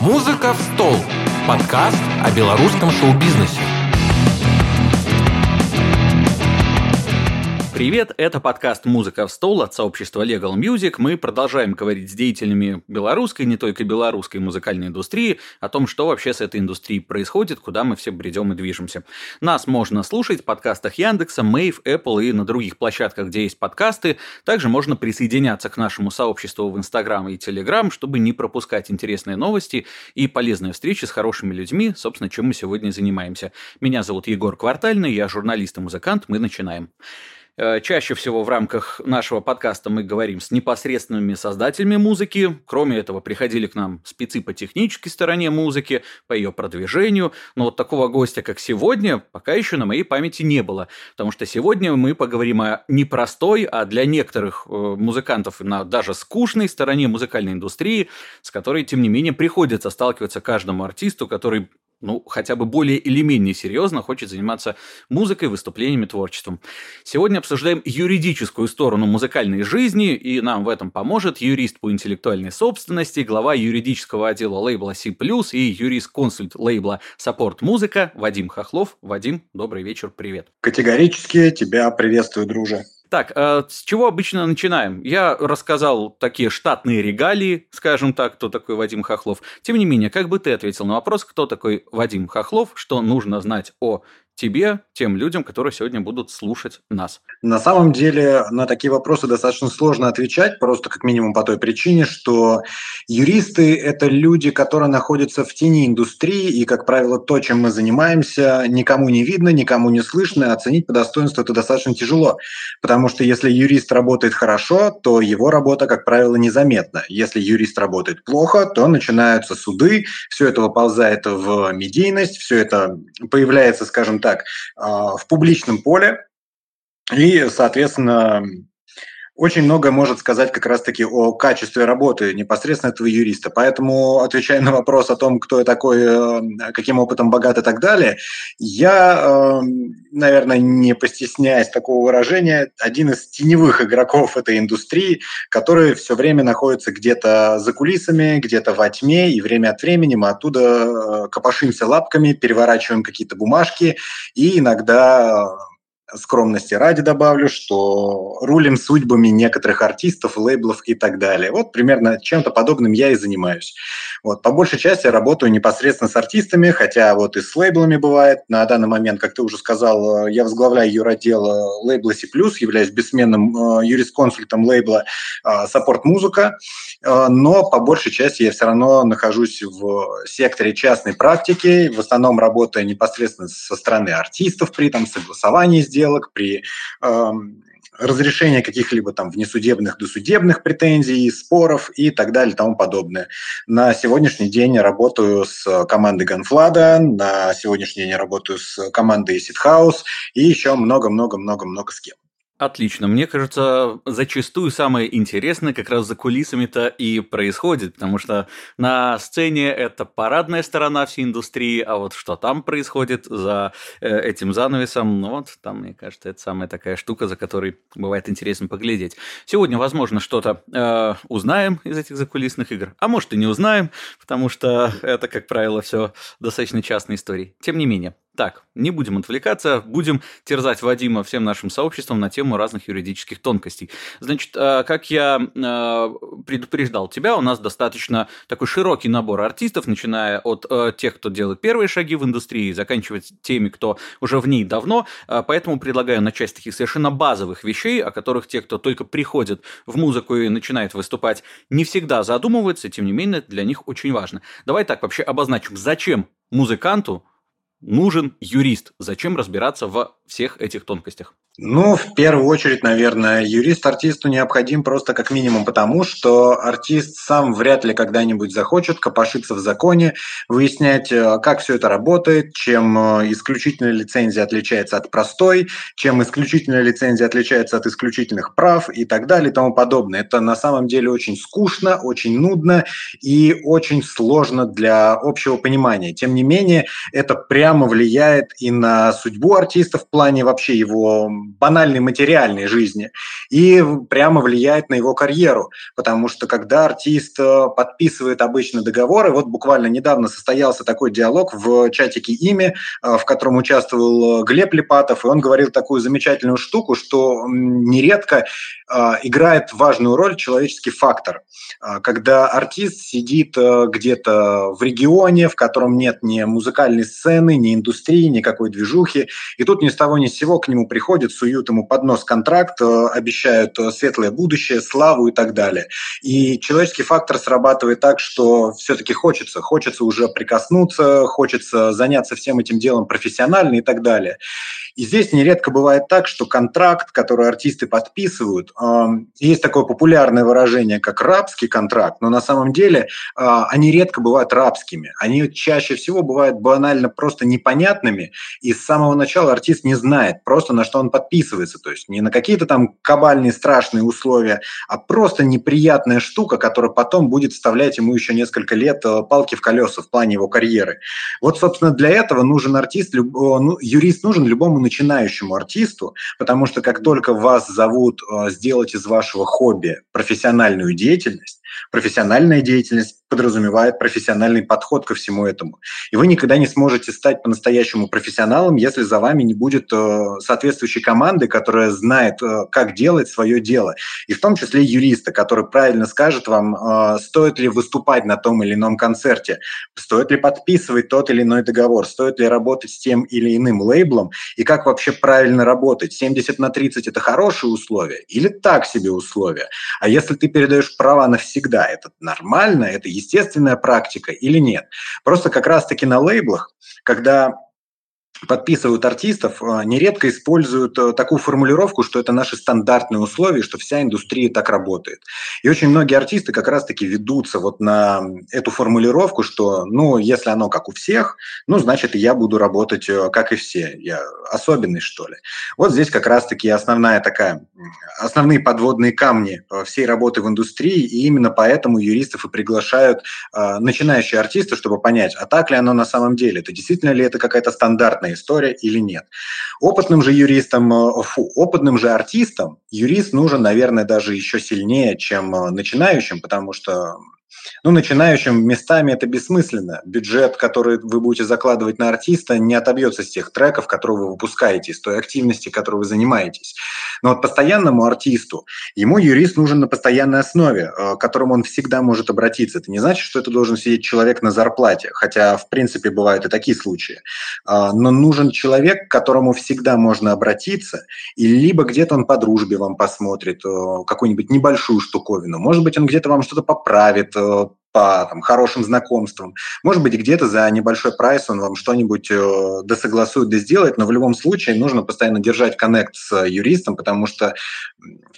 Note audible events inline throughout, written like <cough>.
«Музыка в стол» – подкаст о белорусском шоу-бизнесе. Привет, это подкаст «Музыка в стол» от сообщества Legal Music. Мы продолжаем говорить с деятелями белорусской, не только белорусской музыкальной индустрии, о том, что вообще с этой индустрией происходит, куда мы все бредем и движемся. Нас можно слушать в подкастах Яндекса, Мэйв, Apple и на других площадках, где есть подкасты. Также можно присоединяться к нашему сообществу в Инстаграм и Телеграм, чтобы не пропускать интересные новости и полезные встречи с хорошими людьми, собственно, чем мы сегодня занимаемся. Меня зовут Егор Квартальный, я журналист и музыкант, мы начинаем. Э, чаще всего в рамках нашего подкаста мы говорим с непосредственными создателями музыки. Кроме этого, приходили к нам спецы по технической стороне музыки, по ее продвижению. Но вот такого гостя, как сегодня, пока еще на моей памяти не было. Потому что сегодня мы поговорим о непростой, а для некоторых э, музыкантов на даже скучной стороне музыкальной индустрии, с которой, тем не менее, приходится сталкиваться каждому артисту, который ну, хотя бы более или менее серьезно хочет заниматься музыкой, выступлениями, творчеством. Сегодня обсуждаем юридическую сторону музыкальной жизни, и нам в этом поможет юрист по интеллектуальной собственности, глава юридического отдела лейбла C+, и юрист-консульт лейбла Support Музыка Вадим Хохлов. Вадим, добрый вечер, привет. Категорически тебя приветствую, друже. Так, а с чего обычно начинаем? Я рассказал такие штатные регалии, скажем так, кто такой Вадим Хохлов. Тем не менее, как бы ты ответил на вопрос, кто такой Вадим Хохлов, что нужно знать о тебе, тем людям, которые сегодня будут слушать нас? На самом деле на такие вопросы достаточно сложно отвечать, просто как минимум по той причине, что юристы – это люди, которые находятся в тени индустрии, и, как правило, то, чем мы занимаемся, никому не видно, никому не слышно, оценить по достоинству это достаточно тяжело, потому что если юрист работает хорошо, то его работа, как правило, незаметна. Если юрист работает плохо, то начинаются суды, все это выползает в медийность, все это появляется, скажем так, так, а, в публичном поле, и, соответственно, очень много может сказать как раз-таки о качестве работы непосредственно этого юриста. Поэтому, отвечая на вопрос о том, кто я такой, э, каким опытом богат и так далее, я, э, наверное, не постесняясь такого выражения, один из теневых игроков этой индустрии, который все время находится где-то за кулисами, где-то во тьме, и время от времени мы оттуда э, копошимся лапками, переворачиваем какие-то бумажки, и иногда скромности ради добавлю, что рулим судьбами некоторых артистов, лейблов и так далее. Вот примерно чем-то подобным я и занимаюсь. Вот, по большей части я работаю непосредственно с артистами, хотя вот и с лейблами бывает. На данный момент, как ты уже сказал, я возглавляю юротдел лейбла C+, являюсь бессменным э, юрисконсультом лейбла Support Музыка, э, но по большей части я все равно нахожусь в секторе частной практики, в основном работая непосредственно со стороны артистов при там согласовании сделок, сделок, при э, разрешении каких-либо там внесудебных, досудебных претензий, споров и так далее и тому подобное. На сегодняшний день я работаю с командой Ганфлада, на сегодняшний день я работаю с командой House и еще много-много-много-много с кем. Отлично. Мне кажется, зачастую самое интересное как раз за кулисами-то и происходит, потому что на сцене это парадная сторона всей индустрии, а вот что там происходит за э, этим занавесом, ну вот там, мне кажется, это самая такая штука, за которой бывает интересно поглядеть. Сегодня, возможно, что-то э, узнаем из этих закулисных игр, а может и не узнаем, потому что это, как правило, все достаточно частные истории. Тем не менее, так, не будем отвлекаться, будем терзать Вадима всем нашим сообществом на тему разных юридических тонкостей. Значит, э, как я э, предупреждал тебя, у нас достаточно такой широкий набор артистов, начиная от э, тех, кто делает первые шаги в индустрии, заканчивая теми, кто уже в ней давно. Поэтому предлагаю начать с таких совершенно базовых вещей, о которых те, кто только приходит в музыку и начинает выступать, не всегда задумываются, тем не менее, для них очень важно. Давай так вообще обозначим, зачем музыканту нужен юрист. Зачем разбираться в всех этих тонкостях? Ну, в первую очередь, наверное, юрист артисту необходим просто как минимум потому, что артист сам вряд ли когда-нибудь захочет копошиться в законе, выяснять, э, как все это работает, чем э, исключительная лицензия отличается от простой, чем исключительная лицензия отличается от исключительных прав и так далее и тому подобное. Это на самом деле очень скучно, очень нудно и очень сложно для общего понимания. Тем не менее, это прямо влияет и на судьбу артиста в вообще его банальной материальной жизни и прямо влияет на его карьеру, потому что когда артист э, подписывает обычно договоры, вот буквально недавно состоялся такой диалог в чатике «Ими», э, в котором участвовал Глеб Липатов, и он говорил такую замечательную штуку, что нередко играет важную роль человеческий фактор. Когда артист сидит где-то в регионе, в котором нет ни музыкальной сцены, ни индустрии, никакой движухи, и тут ни с ни с сего к нему приходят, суют ему под нос контракт, э, обещают э, светлое будущее, славу и так далее. И человеческий фактор срабатывает так, что все-таки хочется, хочется уже прикоснуться, хочется заняться всем этим делом профессионально и так далее. И здесь нередко бывает так, что контракт, который артисты подписывают, есть такое популярное выражение, как рабский контракт, но на самом деле а, они редко бывают рабскими. Они чаще всего бывают банально просто непонятными, и с самого начала артист не знает просто, на что он подписывается. То есть не на какие-то там кабальные страшные условия, а просто неприятная штука, которая потом будет вставлять ему еще несколько лет э, палки в колеса в плане его карьеры. Вот, собственно, для этого нужен артист, ну, юрист нужен любому начинающему артисту, потому что как только вас зовут э, сделать из вашего хобби профессиональную деятельность, профессиональная деятельность подразумевает профессиональный подход ко всему этому. И вы никогда не сможете стать по-настоящему профессионалом, если за вами не будет э, соответствующей команды, которая знает, э, как делать свое дело. И в том числе юриста, который правильно скажет вам, э, стоит ли выступать на том или ином концерте, стоит ли подписывать тот или иной договор, стоит ли работать с тем или иным лейблом, и как вообще правильно работать. 70 на 30 – это хорошие условия или так себе условия? А если ты передаешь права навсегда, это нормально, это естественная практика или нет. Просто как раз-таки на лейблах, когда подписывают артистов, а, нередко используют э, такую формулировку, что это наши стандартные условия, что вся индустрия так работает. И очень многие артисты как раз-таки ведутся вот на эту формулировку, что, ну, если оно как у всех, ну, значит, я буду работать э, как и все. Я особенный, что ли. Вот здесь как раз-таки основная такая, основные подводные камни э, всей работы в индустрии, и именно поэтому юристов и приглашают начинающие артисты, чтобы понять, а так ли оно на самом деле, это действительно ли это какая-то стандартная понятная история или нет. Опытным же юристам, э, фу, опытным же артистам юрист нужен, наверное, даже еще сильнее, чем э, начинающим, потому что ну, начинающим местами это бессмысленно. Бюджет, который вы будете закладывать на артиста, не отобьется с тех треков, которые вы выпускаете, с той активности, которой вы занимаетесь. Но вот постоянному артисту, ему юрист нужен на постоянной основе, э, к которому он всегда может обратиться. Это не значит, что это должен сидеть человек на зарплате, хотя, в принципе, бывают и такие случаи. А, но нужен человек, к которому всегда можно обратиться, и либо где-то он по дружбе вам посмотрит э, какую-нибудь небольшую штуковину, может быть, он где-то вам что-то поправит, э, по там, хорошим знакомствам. Может быть, где-то за небольшой прайс он вам что-нибудь э, досогласует, да сделает, но в любом случае нужно постоянно держать коннект с юристом, потому что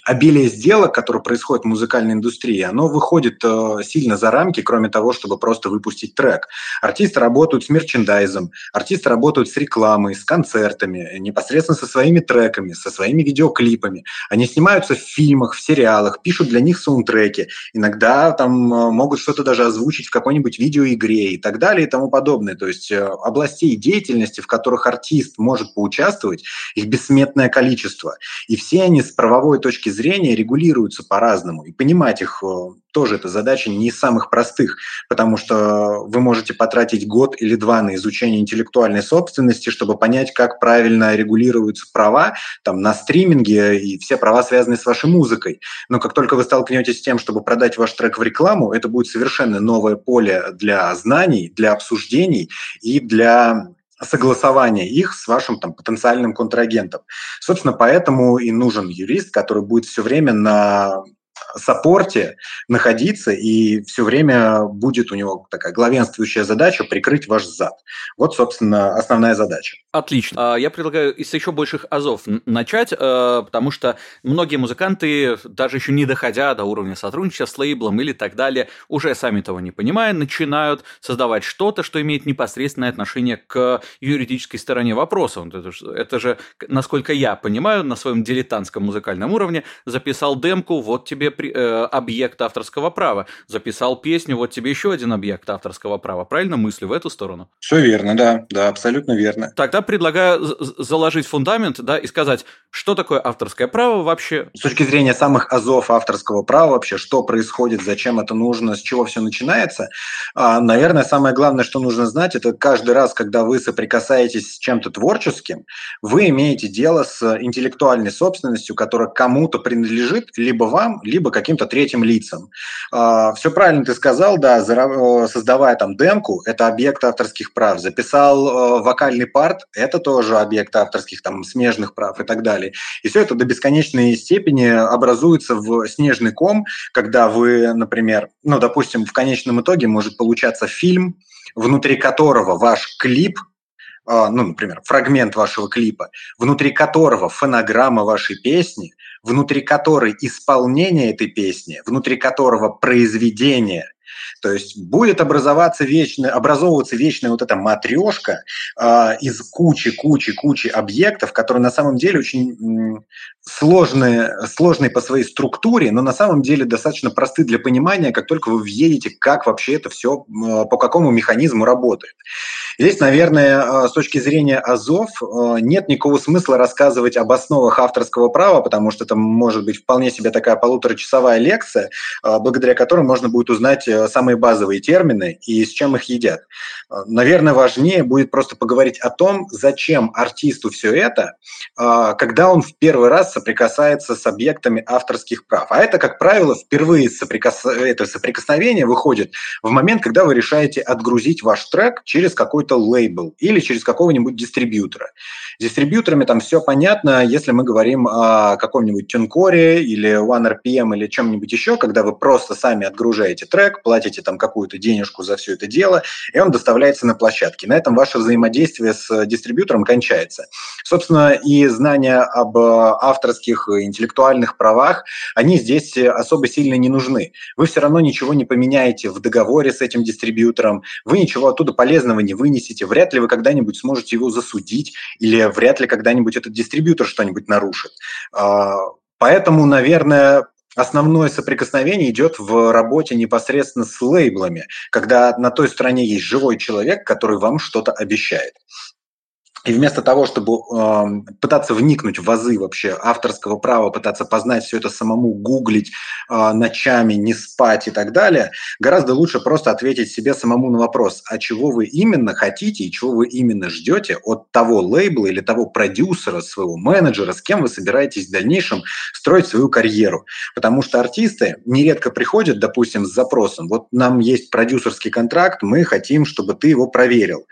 обилие сделок, которые происходят в музыкальной индустрии, оно выходит э, сильно за рамки, кроме того, чтобы просто выпустить трек. Артисты работают с мерчендайзом, артисты работают с рекламой, с концертами, непосредственно со своими треками, со своими видеоклипами. Они снимаются в фильмах, в сериалах, пишут для них саундтреки. Иногда там э, могут что-то что даже озвучить в какой-нибудь видеоигре и так далее и тому подобное. То есть э, областей деятельности, в которых артист может поучаствовать, их бессметное количество. И все они с правовой точки зрения регулируются по-разному. И понимать их э, тоже эта задача не из самых простых, потому что вы можете потратить год или два на изучение интеллектуальной собственности, чтобы понять, как правильно регулируются права там, на стриминге и все права, связанные с вашей музыкой. Но как только вы столкнетесь с тем, чтобы продать ваш трек в рекламу, это будет совершенно новое поле для знаний, для обсуждений и для согласования их с вашим там, потенциальным контрагентом. Собственно, поэтому и нужен юрист, который будет все время на саппорте находиться, и все время будет у него такая главенствующая задача прикрыть ваш зад. Вот, собственно, основная задача. Отлично. А, я предлагаю из еще больших азов начать, э, потому что многие музыканты, даже еще не доходя до уровня сотрудничества с лейблом или так далее, уже сами того не понимая, начинают создавать что-то, что имеет непосредственное отношение к юридической стороне вопроса. Это же, насколько я понимаю, на своем дилетантском музыкальном уровне записал демку, вот тебе тебе при, э, объект авторского права. Записал песню, вот тебе еще один объект авторского права. Правильно мысли в эту сторону? Все верно, да, да, абсолютно верно. Тогда предлагаю заложить фундамент, да, и сказать, что такое авторское право вообще. С точки зрения самых азов авторского права вообще, что происходит, зачем это нужно, с чего все начинается, а, наверное, самое главное, что нужно знать, это каждый раз, когда вы соприкасаетесь с чем-то творческим, вы имеете дело с интеллектуальной собственностью, которая кому-то принадлежит, либо вам, либо каким-то третьим лицам. А, все правильно ты сказал, да, создавая там демку, это объект авторских прав. Записал э, вокальный парт, это тоже объект авторских там смежных прав и так далее. И все это до бесконечной степени образуется в снежный ком, когда вы, например, ну, допустим, в конечном итоге может получаться фильм, внутри которого ваш клип а, ну, например, фрагмент вашего клипа, внутри которого фонограмма вашей песни, внутри которой исполнение этой песни, внутри которого произведение то есть будет образоваться вечная, образовываться вечная вот эта матрешка э, из кучи-кучи-кучи объектов, которые на самом деле очень сложные, сложные по своей структуре, но на самом деле достаточно просты для понимания, как только вы въедете, как вообще это все, по какому механизму работает. Здесь, наверное, а, с точки зрения АЗОВ а, нет никакого смысла рассказывать об основах авторского права, потому что это может быть вполне себе такая полуторачасовая лекция, благодаря которой можно будет узнать э, самые самые базовые термины и с чем их едят. Э, наверное, важнее будет просто поговорить о том, зачем артисту все это, э, когда он в первый раз соприкасается с объектами авторских прав. А это, как правило, впервые соприкос... это соприкосновение выходит в момент, когда вы решаете отгрузить ваш трек через какой-то лейбл или через какого-нибудь дистрибьютора. С дистрибьюторами там все понятно, если мы говорим о каком-нибудь Тюнкоре или OneRPM или чем-нибудь еще, когда вы просто сами отгружаете трек, платите там какую-то денежку за все это дело, и он доставляется на площадке. На этом ваше взаимодействие с дистрибьютором кончается. Собственно, и знания об авторских интеллектуальных правах, они здесь особо сильно не нужны. Вы все равно ничего не поменяете в договоре с этим дистрибьютором, вы ничего оттуда полезного не вынесете, вряд ли вы когда-нибудь сможете его засудить или вряд ли когда-нибудь этот дистрибьютор что-нибудь нарушит. А, поэтому, наверное, основное соприкосновение идет в работе непосредственно с лейблами, когда на той стороне есть живой человек, который вам что-то обещает. И вместо того, чтобы э, пытаться вникнуть в вазы вообще авторского права, пытаться познать все это самому, гуглить э, ночами, не спать и так далее, гораздо лучше просто ответить себе самому на вопрос, а чего вы именно хотите и чего вы именно ждете от того лейбла или того продюсера, своего менеджера, с кем вы собираетесь в дальнейшем строить свою карьеру. Потому что артисты нередко приходят, допустим, с запросом, вот нам есть продюсерский контракт, мы хотим, чтобы ты его проверил.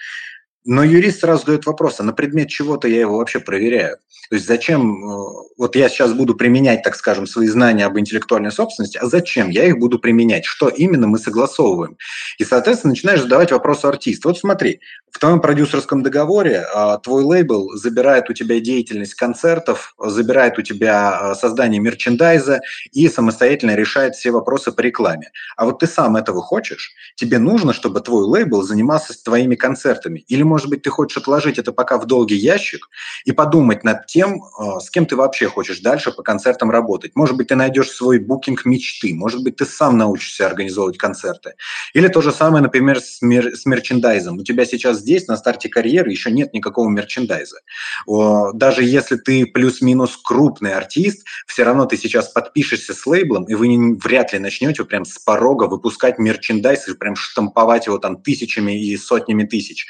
Но юрист сразу задает вопрос, а на предмет чего-то я его вообще проверяю? То есть зачем, э, вот я сейчас буду применять, так скажем, свои знания об интеллектуальной собственности, а зачем я их буду применять? Что именно мы согласовываем? И, соответственно, начинаешь задавать вопрос артисту. Вот смотри, в твоем продюсерском договоре а, твой лейбл забирает у тебя деятельность концертов, забирает у тебя а, создание мерчендайза и самостоятельно решает все вопросы по рекламе. А вот ты сам этого хочешь? Тебе нужно, чтобы твой лейбл занимался твоими концертами? Или может быть, ты хочешь отложить это пока в долгий ящик и подумать над тем, а, с кем ты вообще хочешь дальше по концертам работать. Может быть, ты найдешь свой букинг мечты, может быть, ты сам научишься организовывать концерты. Или то же самое, например, с, мер- с мерчендайзом. У тебя сейчас здесь, на старте карьеры, еще нет никакого мерчендайза. Даже если ты плюс-минус крупный артист, все равно ты сейчас подпишешься с лейблом, и вы не, вряд ли начнете прям с порога выпускать мерчендайз и прям штамповать его там тысячами и сотнями тысяч.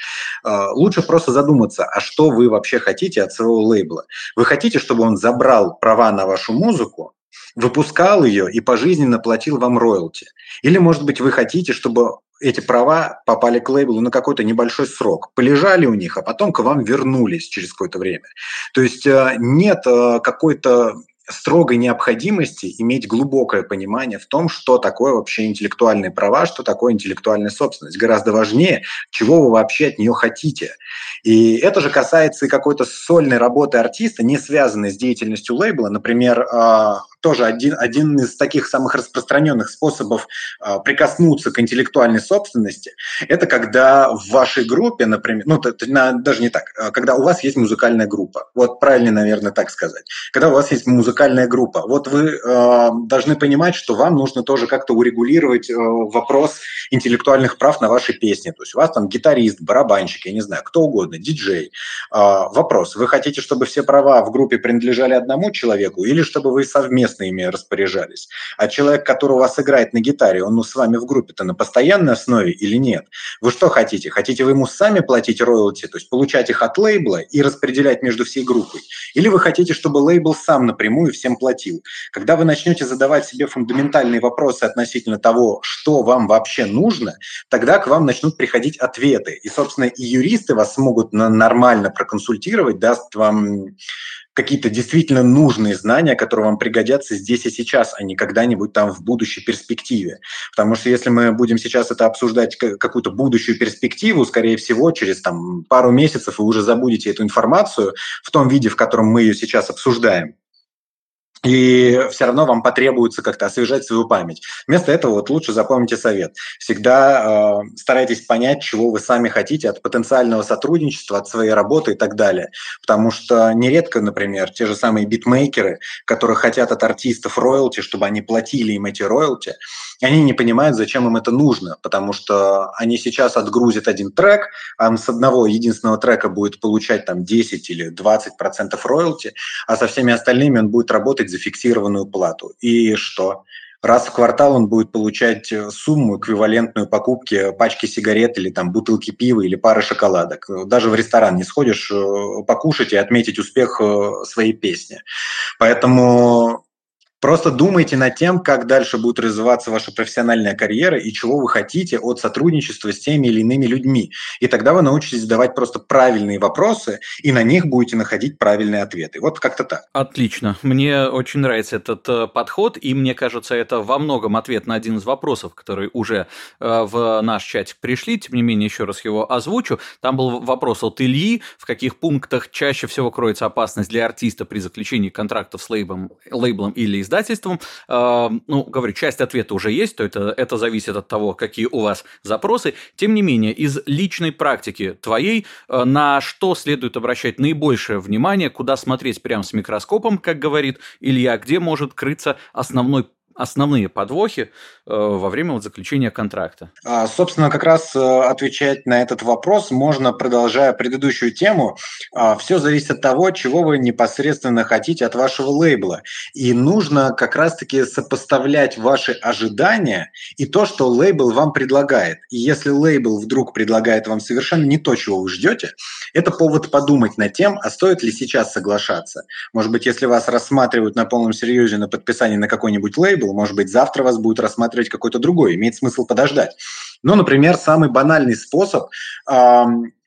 А, лучше просто задуматься, а что вы вообще хотите от своего лейбла. Вы хотите, чтобы он забрал права на вашу музыку, выпускал ее и пожизненно платил вам роялти? Или, может быть, вы хотите, чтобы эти права попали к лейблу на какой-то небольшой срок, полежали у них, а потом к вам вернулись через какое-то время. То есть э, нет э, какой-то строгой необходимости иметь глубокое понимание в том, что такое вообще интеллектуальные права, что такое интеллектуальная собственность. Гораздо важнее, чего вы вообще от нее хотите. И это же касается и какой-то сольной работы артиста, не связанной с деятельностью лейбла. Например, а, тоже один, один из таких самых распространенных способов э, прикоснуться к интеллектуальной собственности. Это когда в вашей группе, например, ну, даже не так, а когда у вас есть музыкальная группа. Вот правильно, наверное, так сказать. Когда у вас есть музыкальная группа, вот вы э, должны понимать, что вам нужно тоже как-то урегулировать э, вопрос интеллектуальных прав на ваши песни. То есть у вас там гитарист, барабанщик, я не знаю, кто угодно, диджей. Э, вопрос, вы хотите, чтобы все права в группе принадлежали одному человеку или чтобы вы совместно ими распоряжались? А человек, который у вас играет на гитаре, он ну, с вами в группе-то на постоянной основе или нет? Вы что хотите? Хотите вы ему сами платить роялти, то есть получать их от лейбла и распределять между всей группой? Или вы хотите, чтобы лейбл сам напрямую всем платил? Когда вы начнете задавать себе фундаментальные вопросы относительно того, что вам вообще нужно, тогда к вам начнут приходить ответы. И, собственно, и юристы вас смогут нормально проконсультировать, даст вам какие-то действительно нужные знания, которые вам пригодятся здесь и сейчас, а не когда-нибудь там в будущей перспективе. Потому что если мы будем сейчас это обсуждать какую-то будущую перспективу, скорее всего, через там, пару месяцев вы уже забудете эту информацию в том виде, в котором мы ее сейчас обсуждаем и все равно вам потребуется как-то освежать свою память. Вместо этого вот лучше запомните совет. Всегда э, старайтесь понять, чего вы сами хотите от потенциального сотрудничества, от своей работы и так далее. Потому что нередко, например, те же самые битмейкеры, которые хотят от артистов роялти, чтобы они платили им эти роялти, они не понимают, зачем им это нужно, потому что они сейчас отгрузят один трек, а с одного единственного трека будет получать там 10 или 20 процентов роялти, а со всеми остальными он будет работать за фиксированную плату. И что? Раз в квартал он будет получать э, сумму, эквивалентную покупке пачки сигарет или там бутылки пива или пары шоколадок. Даже в ресторан не сходишь э, покушать и отметить успех э, своей песни. Поэтому Просто думайте над тем, как дальше будет развиваться ваша профессиональная карьера и чего вы хотите от сотрудничества с теми или иными людьми. И тогда вы научитесь задавать просто правильные вопросы, и на них будете находить правильные ответы. Вот как-то так. Отлично. Мне очень нравится этот э, подход, и мне кажется, это во многом ответ на один из вопросов, которые уже э, в наш чатик пришли. Тем не менее, еще раз его озвучу. Там был вопрос от Ильи, в каких пунктах чаще всего кроется опасность для артиста при заключении контрактов с лейблом, лейблом или издателем издательством. А, ну, говорю, часть ответа уже есть, то это, это зависит от того, какие у вас запросы. Тем не менее, из личной практики твоей, а, на что следует обращать наибольшее внимание, куда смотреть прямо с микроскопом, как говорит Илья, где может крыться основной основные подвохи э, во время вот заключения контракта? А, собственно, как раз э, отвечать на этот вопрос можно, продолжая предыдущую тему. А, Все зависит от того, чего вы непосредственно хотите от вашего лейбла. И нужно как раз-таки сопоставлять ваши ожидания и то, что лейбл вам предлагает. И если лейбл вдруг предлагает вам совершенно не то, чего вы ждете, это повод подумать над тем, а стоит ли сейчас соглашаться. Может быть, если вас рассматривают на полном серьезе на подписание на какой-нибудь лейбл, был. Может быть, завтра вас будет рассматривать какой-то другой. Имеет смысл подождать. Ну, например, самый банальный способ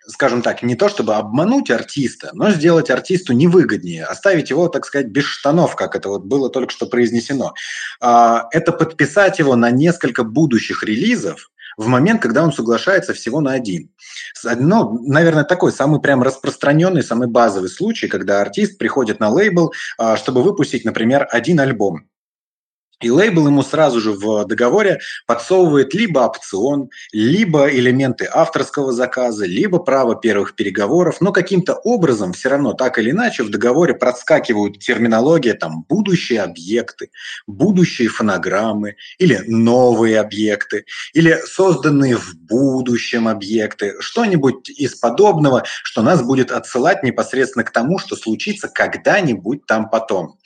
скажем так, не то чтобы обмануть артиста, но сделать артисту невыгоднее, оставить его, так сказать, без штанов, как это вот было только что произнесено. А, это подписать его на несколько будущих релизов, в момент, когда он соглашается всего на один. Ну, наверное, такой самый прям распространенный, самый базовый случай, когда артист приходит на лейбл, а, чтобы выпустить, например, один альбом. И лейбл ему сразу же в договоре подсовывает либо опцион, либо элементы авторского заказа, либо право первых переговоров, но каким-то образом все равно так или иначе в договоре проскакивают терминология там будущие объекты, будущие фонограммы или новые объекты, или созданные в будущем объекты, что-нибудь из подобного, что нас будет отсылать непосредственно к тому, что случится когда-нибудь там потом.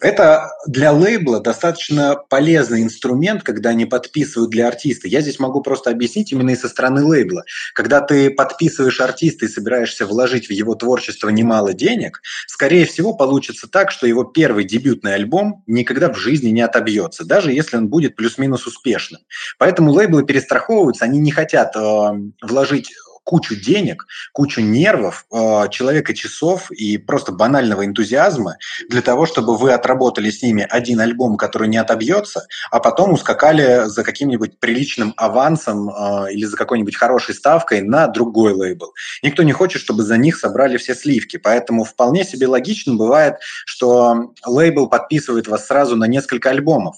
Это для лейбла достаточно полезный инструмент, когда они подписывают для артиста. Я здесь могу просто объяснить именно и со стороны лейбла. Когда ты подписываешь артиста и собираешься вложить в его творчество немало денег, скорее всего получится так, что его первый дебютный альбом никогда в жизни не отобьется, даже если он будет плюс-минус успешным. Поэтому лейблы перестраховываются, они не хотят э, вложить кучу денег, кучу нервов, э, человека часов и просто банального энтузиазма для того, чтобы вы отработали с ними один альбом, который не отобьется, а потом ускакали за каким-нибудь приличным авансом э, или за какой-нибудь хорошей ставкой на другой лейбл. Никто не хочет, чтобы за них собрали все сливки, поэтому вполне себе логично бывает, что лейбл подписывает вас сразу на несколько альбомов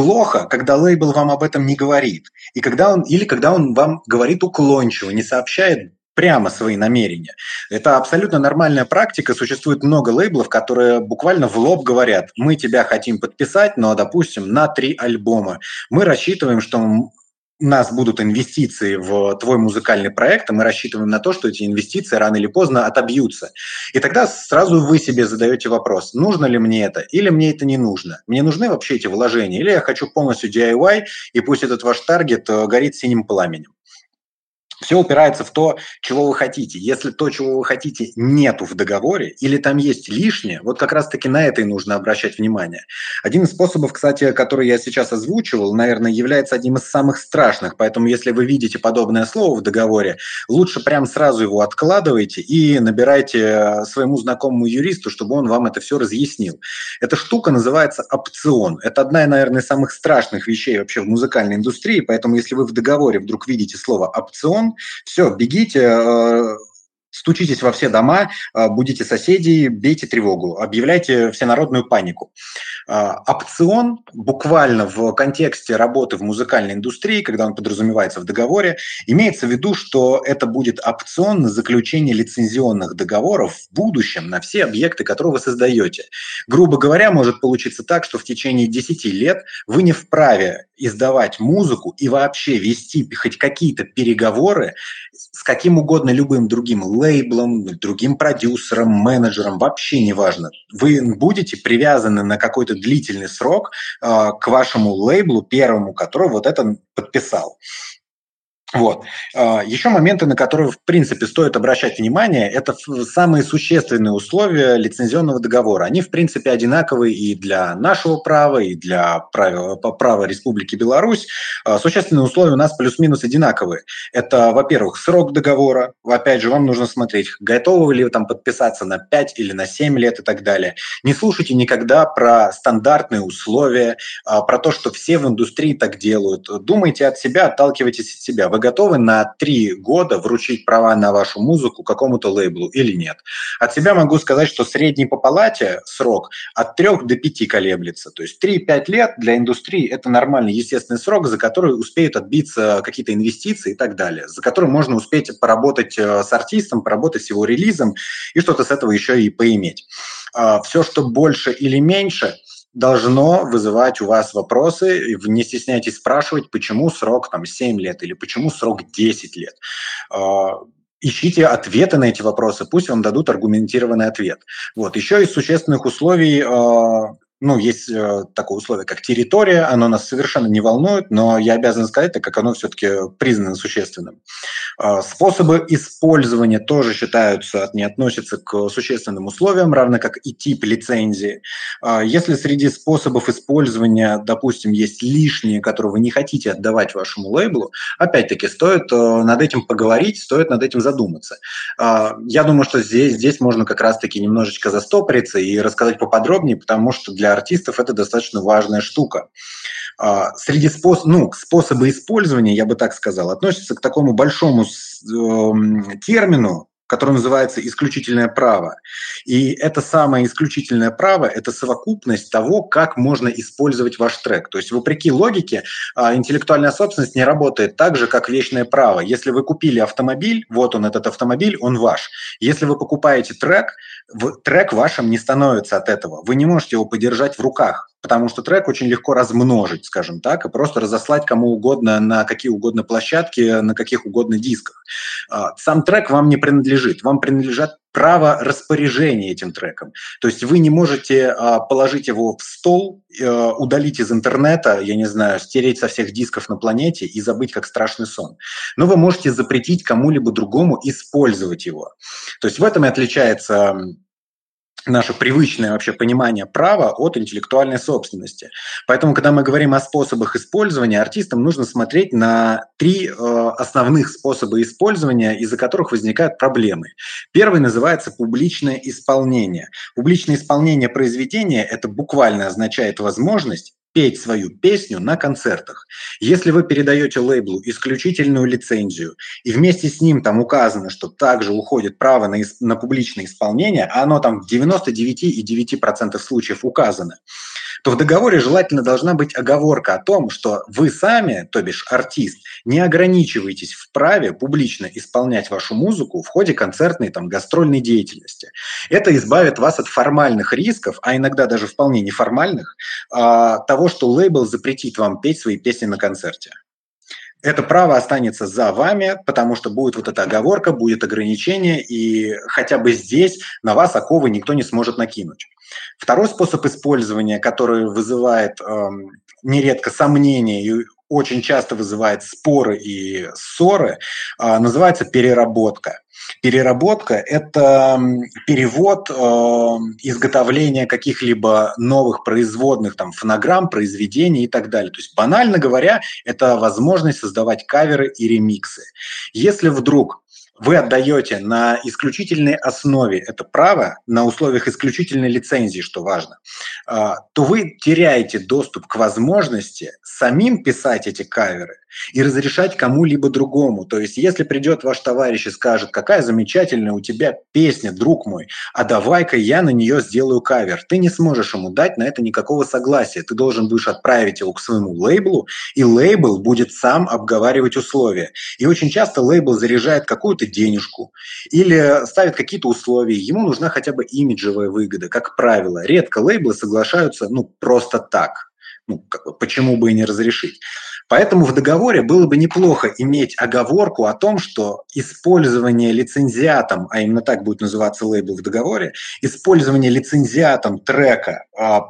плохо, когда лейбл вам об этом не говорит. И когда он, или когда он вам говорит уклончиво, не сообщает прямо свои намерения. Это абсолютно нормальная практика. Существует много лейблов, которые буквально в лоб говорят, мы тебя хотим подписать, но, допустим, на три альбома. Мы рассчитываем, что у нас будут инвестиции в твой музыкальный проект, и мы рассчитываем на то, что эти инвестиции рано или поздно отобьются. И тогда сразу вы себе задаете вопрос, нужно ли мне это, или мне это не нужно. Мне нужны вообще эти вложения, или я хочу полностью DIY, и пусть этот ваш таргет э, горит синим пламенем. Все упирается в то, чего вы хотите. Если то, чего вы хотите, нету в договоре или там есть лишнее, вот как раз-таки на это и нужно обращать внимание. Один из способов, кстати, который я сейчас озвучивал, наверное, является одним из самых страшных. Поэтому если вы видите подобное слово в договоре, лучше прям сразу его откладывайте и набирайте э, своему знакомому юристу, чтобы он вам это все разъяснил. Эта штука называется опцион. Это одна, наверное, из самых страшных вещей вообще в музыкальной индустрии. Поэтому если вы в договоре вдруг видите слово опцион, все, бегите, э, стучитесь во все дома, э, будете соседей, бейте тревогу, объявляйте всенародную панику. Э, опцион буквально в контексте работы в музыкальной индустрии, когда он подразумевается в договоре, имеется в виду, что это будет опцион на заключение лицензионных договоров в будущем на все объекты, которые вы создаете. Грубо говоря, может получиться так, что в течение 10 лет вы не вправе издавать музыку и вообще вести хоть какие-то переговоры с каким угодно любым другим лейблом, другим продюсером, менеджером, вообще неважно. Вы будете привязаны на какой-то длительный срок э, к вашему лейблу первому, который вот это подписал. Вот. А, Еще моменты, на которые, в принципе, стоит обращать внимание, это самые существенные условия лицензионного договора. Они, в принципе, одинаковые и для нашего права, и для права, права Республики Беларусь. А, существенные условия у нас плюс-минус одинаковые. Это, во-первых, срок договора. Опять же, вам нужно смотреть, готовы ли вы там подписаться на 5 или на 7 лет и так далее. Не слушайте никогда про стандартные условия, а, про то, что все в индустрии так делают. Думайте от себя, отталкивайтесь от себя. Вы готовы на три года вручить права на вашу музыку какому-то лейблу или нет. От себя могу сказать, что средний по палате срок от трех до пяти колеблется. То есть 3-5 лет для индустрии – это нормальный, естественный срок, за который успеют отбиться какие-то инвестиции и так далее, за который можно успеть поработать э, с артистом, поработать с его релизом и что-то с этого еще и поиметь. А, Все, что больше или меньше – должно вызывать у вас вопросы. Не стесняйтесь спрашивать, почему срок там 7 лет или почему срок 10 лет. А, ищите ответы на эти вопросы, пусть вам дадут аргументированный ответ. Вот. Еще из существенных условий а, ну, есть э, такое условие, как территория, оно нас совершенно не волнует, но я обязан сказать, так как оно все-таки признано существенным. Э, способы использования тоже считаются, не относятся к существенным условиям, равно как и тип лицензии. Э, если среди способов использования, допустим, есть лишние, которые вы не хотите отдавать вашему лейблу, опять-таки стоит э, над этим поговорить, стоит над этим задуматься. Э, я думаю, что здесь, здесь можно как раз-таки немножечко застопориться и рассказать поподробнее, потому что для артистов это достаточно важная штука. А, среди спос... ну, способы использования, я бы так сказал, относятся к такому большому эм, термину, который называется исключительное право. И это самое исключительное право – это совокупность того, как можно использовать ваш трек. То есть, вопреки логике, а, интеллектуальная собственность не работает так же, как вечное право. Если вы купили автомобиль, вот он, этот автомобиль, он ваш. Если вы покупаете трек, трек вашим не становится от этого. Вы не можете его подержать в руках потому что трек очень легко размножить, скажем так, и просто разослать кому угодно на какие угодно площадки, на каких угодно дисках. А, сам трек вам не принадлежит, вам принадлежат право распоряжения этим треком. То есть вы не можете а, положить его в стол, а, удалить из интернета, я не знаю, стереть со всех дисков на планете и забыть как страшный сон. Но вы можете запретить кому-либо другому использовать его. То есть в этом и отличается наше привычное вообще понимание права от интеллектуальной собственности. Поэтому, когда мы говорим о способах использования, артистам нужно смотреть на три э, основных способа использования, из-за которых возникают проблемы. Первый называется публичное исполнение. Публичное исполнение произведения – это буквально означает возможность петь свою песню на концертах. Если вы передаете лейблу исключительную лицензию, и вместе с ним там указано, что также уходит право на, на публичное исполнение, а оно там в 99,9% случаев указано, то в договоре желательно должна быть оговорка о том, что вы сами, то бишь артист, не ограничиваетесь в праве публично исполнять вашу музыку в ходе концертной там, гастрольной деятельности. Это избавит вас от формальных рисков, а иногда даже вполне неформальных, а, того, что лейбл запретит вам петь свои песни на концерте это право останется за вами, потому что будет вот эта оговорка, будет ограничение, и хотя бы здесь на вас оковы никто не сможет накинуть. Второй способ использования, который вызывает э, нередко сомнения и очень часто вызывает споры и ссоры, э, называется переработка. Переработка – это перевод, э, изготовление каких-либо новых производных, там, фонограмм, произведений и так далее. То есть, банально говоря, это возможность создавать каверы и ремиксы. Если вдруг вы отдаете на исключительной основе это право, на условиях исключительной лицензии, что важно, а, то вы теряете доступ к возможности самим писать эти каверы и разрешать кому-либо другому. То есть, если придет ваш товарищ и скажет, какая замечательная у тебя песня, друг мой, а давай-ка я на нее сделаю кавер, ты не сможешь ему дать на это никакого согласия. Ты должен будешь отправить его к своему лейблу, и лейбл будет сам обговаривать условия. И очень часто лейбл заряжает какую-то денежку или ставит какие-то условия. Ему нужна хотя бы имиджевая выгода, как правило. Редко лейблы соглашаются ну, просто так. Ну, почему бы и не разрешить? Поэтому в договоре было бы неплохо иметь оговорку о том, что использование лицензиатом, а именно так будет называться лейбл в договоре, использование лицензиатом трека а,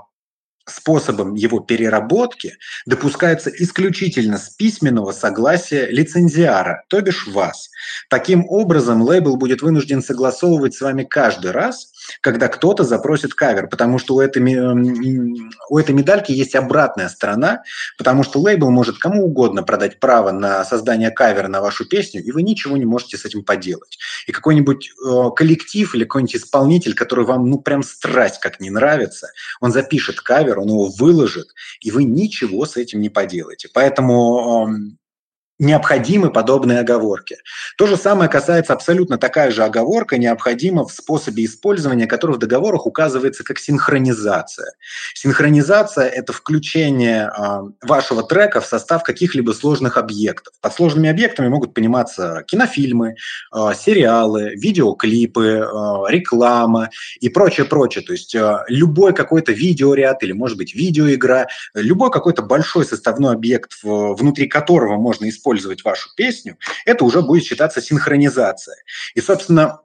способом его переработки допускается исключительно с письменного согласия лицензиара, то бишь вас. Таким образом, лейбл будет вынужден согласовывать с вами каждый раз, когда кто-то запросит кавер, потому что у этой, у этой медальки есть обратная сторона, потому что лейбл может кому угодно продать право на создание кавера на вашу песню, и вы ничего не можете с этим поделать. И какой-нибудь э, коллектив или какой-нибудь исполнитель, который вам ну прям страсть как не нравится, он запишет кавер, он его выложит, и вы ничего с этим не поделаете. Поэтому необходимы подобные оговорки. То же самое касается абсолютно такая же оговорка необходима в способе использования, который в договорах указывается как синхронизация. Синхронизация – это включение э, вашего трека в состав каких-либо сложных объектов. Под сложными объектами могут пониматься кинофильмы, э, сериалы, видеоклипы, э, реклама и прочее, прочее. То есть любой какой-то видеоряд или, может быть, видеоигра, любой какой-то большой составной объект, внутри которого можно использовать использовать вашу песню, это уже будет считаться синхронизация. И, собственно,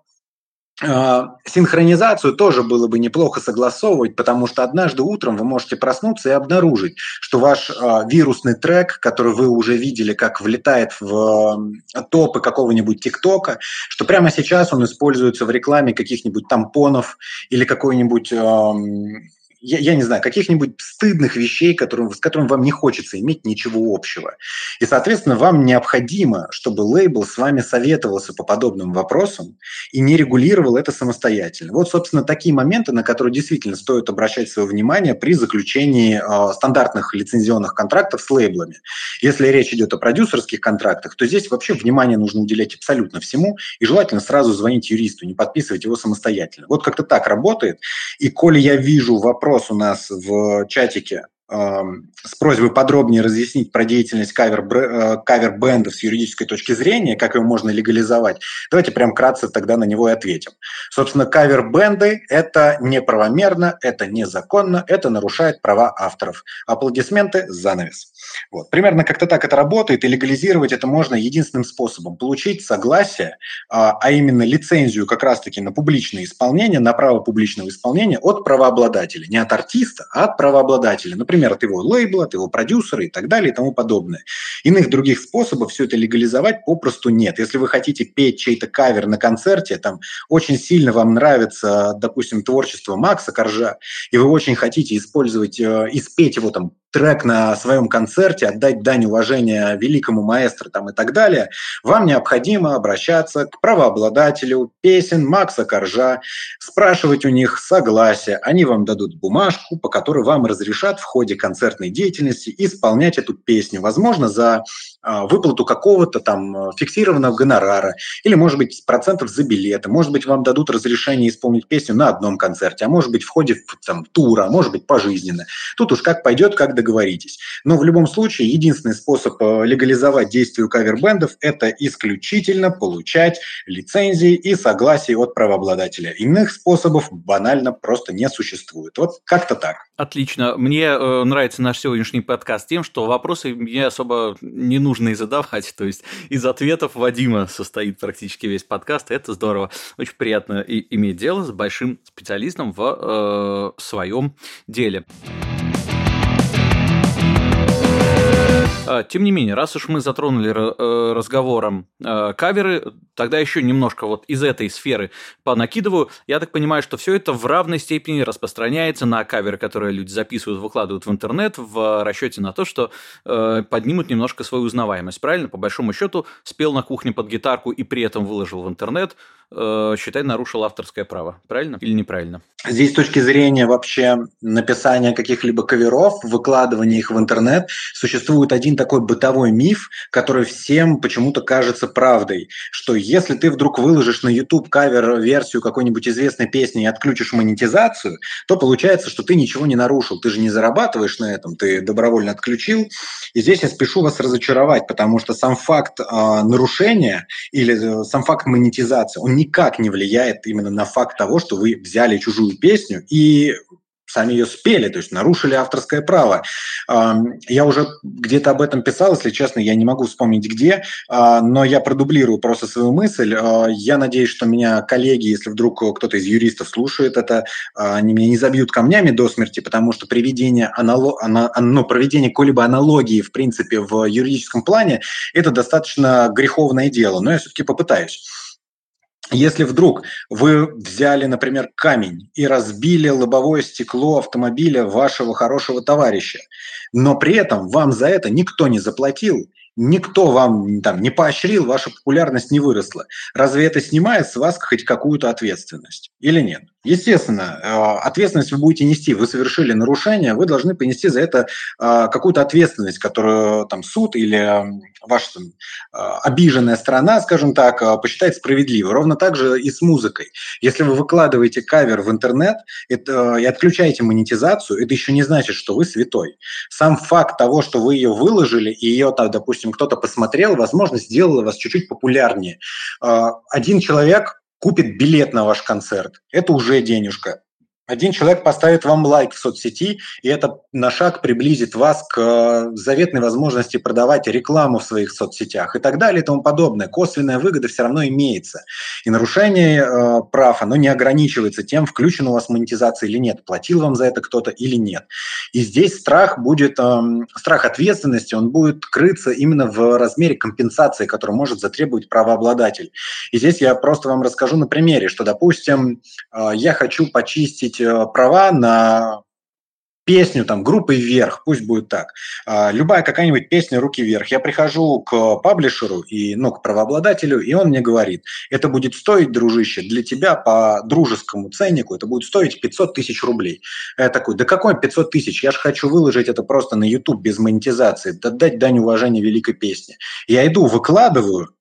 а, Синхронизацию тоже было бы неплохо согласовывать, потому что однажды утром вы можете проснуться и обнаружить, что ваш э, вирусный трек, который вы уже видели, как влетает в э, топы какого-нибудь ТикТока, что прямо сейчас он используется в рекламе каких-нибудь тампонов или какой-нибудь я, я не знаю, каких-нибудь стыдных вещей, которые, с которыми вам не хочется иметь ничего общего. И, соответственно, вам необходимо, чтобы лейбл с вами советовался по подобным вопросам и не регулировал это самостоятельно. Вот, собственно, такие моменты, на которые действительно стоит обращать свое внимание при заключении э, стандартных лицензионных контрактов с лейблами. Если речь идет о продюсерских контрактах, то здесь вообще внимание нужно уделять абсолютно всему, и желательно сразу звонить юристу, не подписывать его самостоятельно. Вот как-то так работает. И коли я вижу вопрос вопрос у нас в чатике с просьбой подробнее разъяснить про деятельность кавер, э, кавер-бендов с юридической точки зрения, как его можно легализовать, давайте прям кратко тогда на него и ответим. Собственно, кавер-бенды – это неправомерно, это незаконно, это нарушает права авторов. Аплодисменты – занавес. Вот. Примерно как-то так это работает, и легализировать это можно единственным способом – получить согласие, а, а именно лицензию как раз-таки на публичное исполнение, на право публичного исполнения от правообладателя. Не от артиста, а от правообладателя. Например, от его лейбла, от его продюсера и так далее и тому подобное. Иных других способов все это легализовать попросту нет. Если вы хотите петь чей-то кавер на концерте, там очень сильно вам нравится, допустим, творчество Макса Коржа, и вы очень хотите использовать э, и спеть его там трек на своем концерте, отдать дань уважения великому маэстро там, и так далее, вам необходимо обращаться к правообладателю песен Макса Коржа, спрашивать у них согласие. Они вам дадут бумажку, по которой вам разрешат в ходе концертной деятельности исполнять эту песню. Возможно, за выплату какого-то там фиксированного гонорара или, может быть, процентов за билеты. Может быть, вам дадут разрешение исполнить песню на одном концерте, а может быть, в ходе там, тура, а может быть, пожизненно. Тут уж как пойдет, как договоритесь. Но в любом случае, единственный способ э, легализовать действие кавербендов – это исключительно получать лицензии и согласие от правообладателя. Иных способов банально просто не существует. Вот как-то так. Отлично. Мне э, нравится наш сегодняшний подкаст тем, что вопросы мне особо не нужно и задавать. То есть из ответов Вадима состоит практически весь подкаст. Это здорово. Очень приятно иметь дело с большим специалистом в э, своем деле. Тем не менее, раз уж мы затронули э, разговором э, каверы, тогда еще немножко вот из этой сферы понакидываю. Я так понимаю, что все это в равной степени распространяется на каверы, которые люди записывают, выкладывают в интернет в расчете на то, что э, поднимут немножко свою узнаваемость. Правильно? По большому счету, спел на кухне под гитарку и при этом выложил в интернет, считай, нарушил авторское право. Правильно или неправильно? Здесь с точки зрения вообще написания каких-либо каверов, выкладывания их в интернет, существует один такой бытовой миф, который всем почему-то кажется правдой, что если ты вдруг выложишь на YouTube кавер-версию какой-нибудь известной песни и отключишь монетизацию, то получается, что ты ничего не нарушил, ты же не зарабатываешь на этом, ты добровольно отключил. И здесь я спешу вас разочаровать, потому что сам факт э, нарушения или э, сам факт монетизации, он никак не влияет именно на факт того, что вы взяли чужую песню и сами ее спели, то есть нарушили авторское право. Я уже где-то об этом писал, если честно, я не могу вспомнить где, а, но я продублирую просто свою мысль. А, я надеюсь, что меня коллеги, если вдруг кто-то из юристов слушает это, а, они меня не забьют камнями до смерти, потому что приведение, анало... ну, проведение какой-либо аналогии, в принципе, в юридическом плане, это достаточно греховное дело, но я все-таки попытаюсь. Если вдруг вы взяли, например, камень и разбили лобовое стекло автомобиля вашего хорошего товарища, но при этом вам за это никто не заплатил, никто вам там не поощрил, ваша популярность не выросла, разве это снимает с вас хоть какую-то ответственность или нет? Естественно, э, ответственность вы будете нести. Вы совершили нарушение, вы должны понести за это э, какую-то ответственность, которую там суд или ваша там, э, обиженная страна, скажем так, посчитает справедливой. Ровно так же и с музыкой. Если вы выкладываете кавер в интернет это, и отключаете монетизацию, это еще не значит, что вы святой. Сам факт того, что вы ее выложили, и ее, там, допустим, кто-то посмотрел, возможно, сделало вас чуть-чуть популярнее. Один человек купит билет на ваш концерт. Это уже денежка. Один человек поставит вам лайк в соцсети, и это на шаг приблизит вас к э, заветной возможности продавать рекламу в своих соцсетях и так далее и тому подобное. Косвенная выгода все равно имеется. И нарушение э, прав, оно не ограничивается тем, включена у вас монетизация или нет, платил вам за это кто-то или нет. И здесь страх будет, э, страх ответственности, он будет крыться именно в размере компенсации, которую может затребовать правообладатель. И здесь я просто вам расскажу на примере, что, допустим, э, я хочу почистить получить э, права на песню там группы вверх, пусть будет так. А, любая какая-нибудь песня руки вверх. Я прихожу к паблишеру и ну к правообладателю, и он мне говорит, это будет стоить, дружище, для тебя по дружескому ценнику это будет стоить 500 тысяч рублей. Я такой, да какой 500 тысяч? Я же хочу выложить это просто на YouTube без монетизации, отдать дань уважения великой песне. Я иду, выкладываю,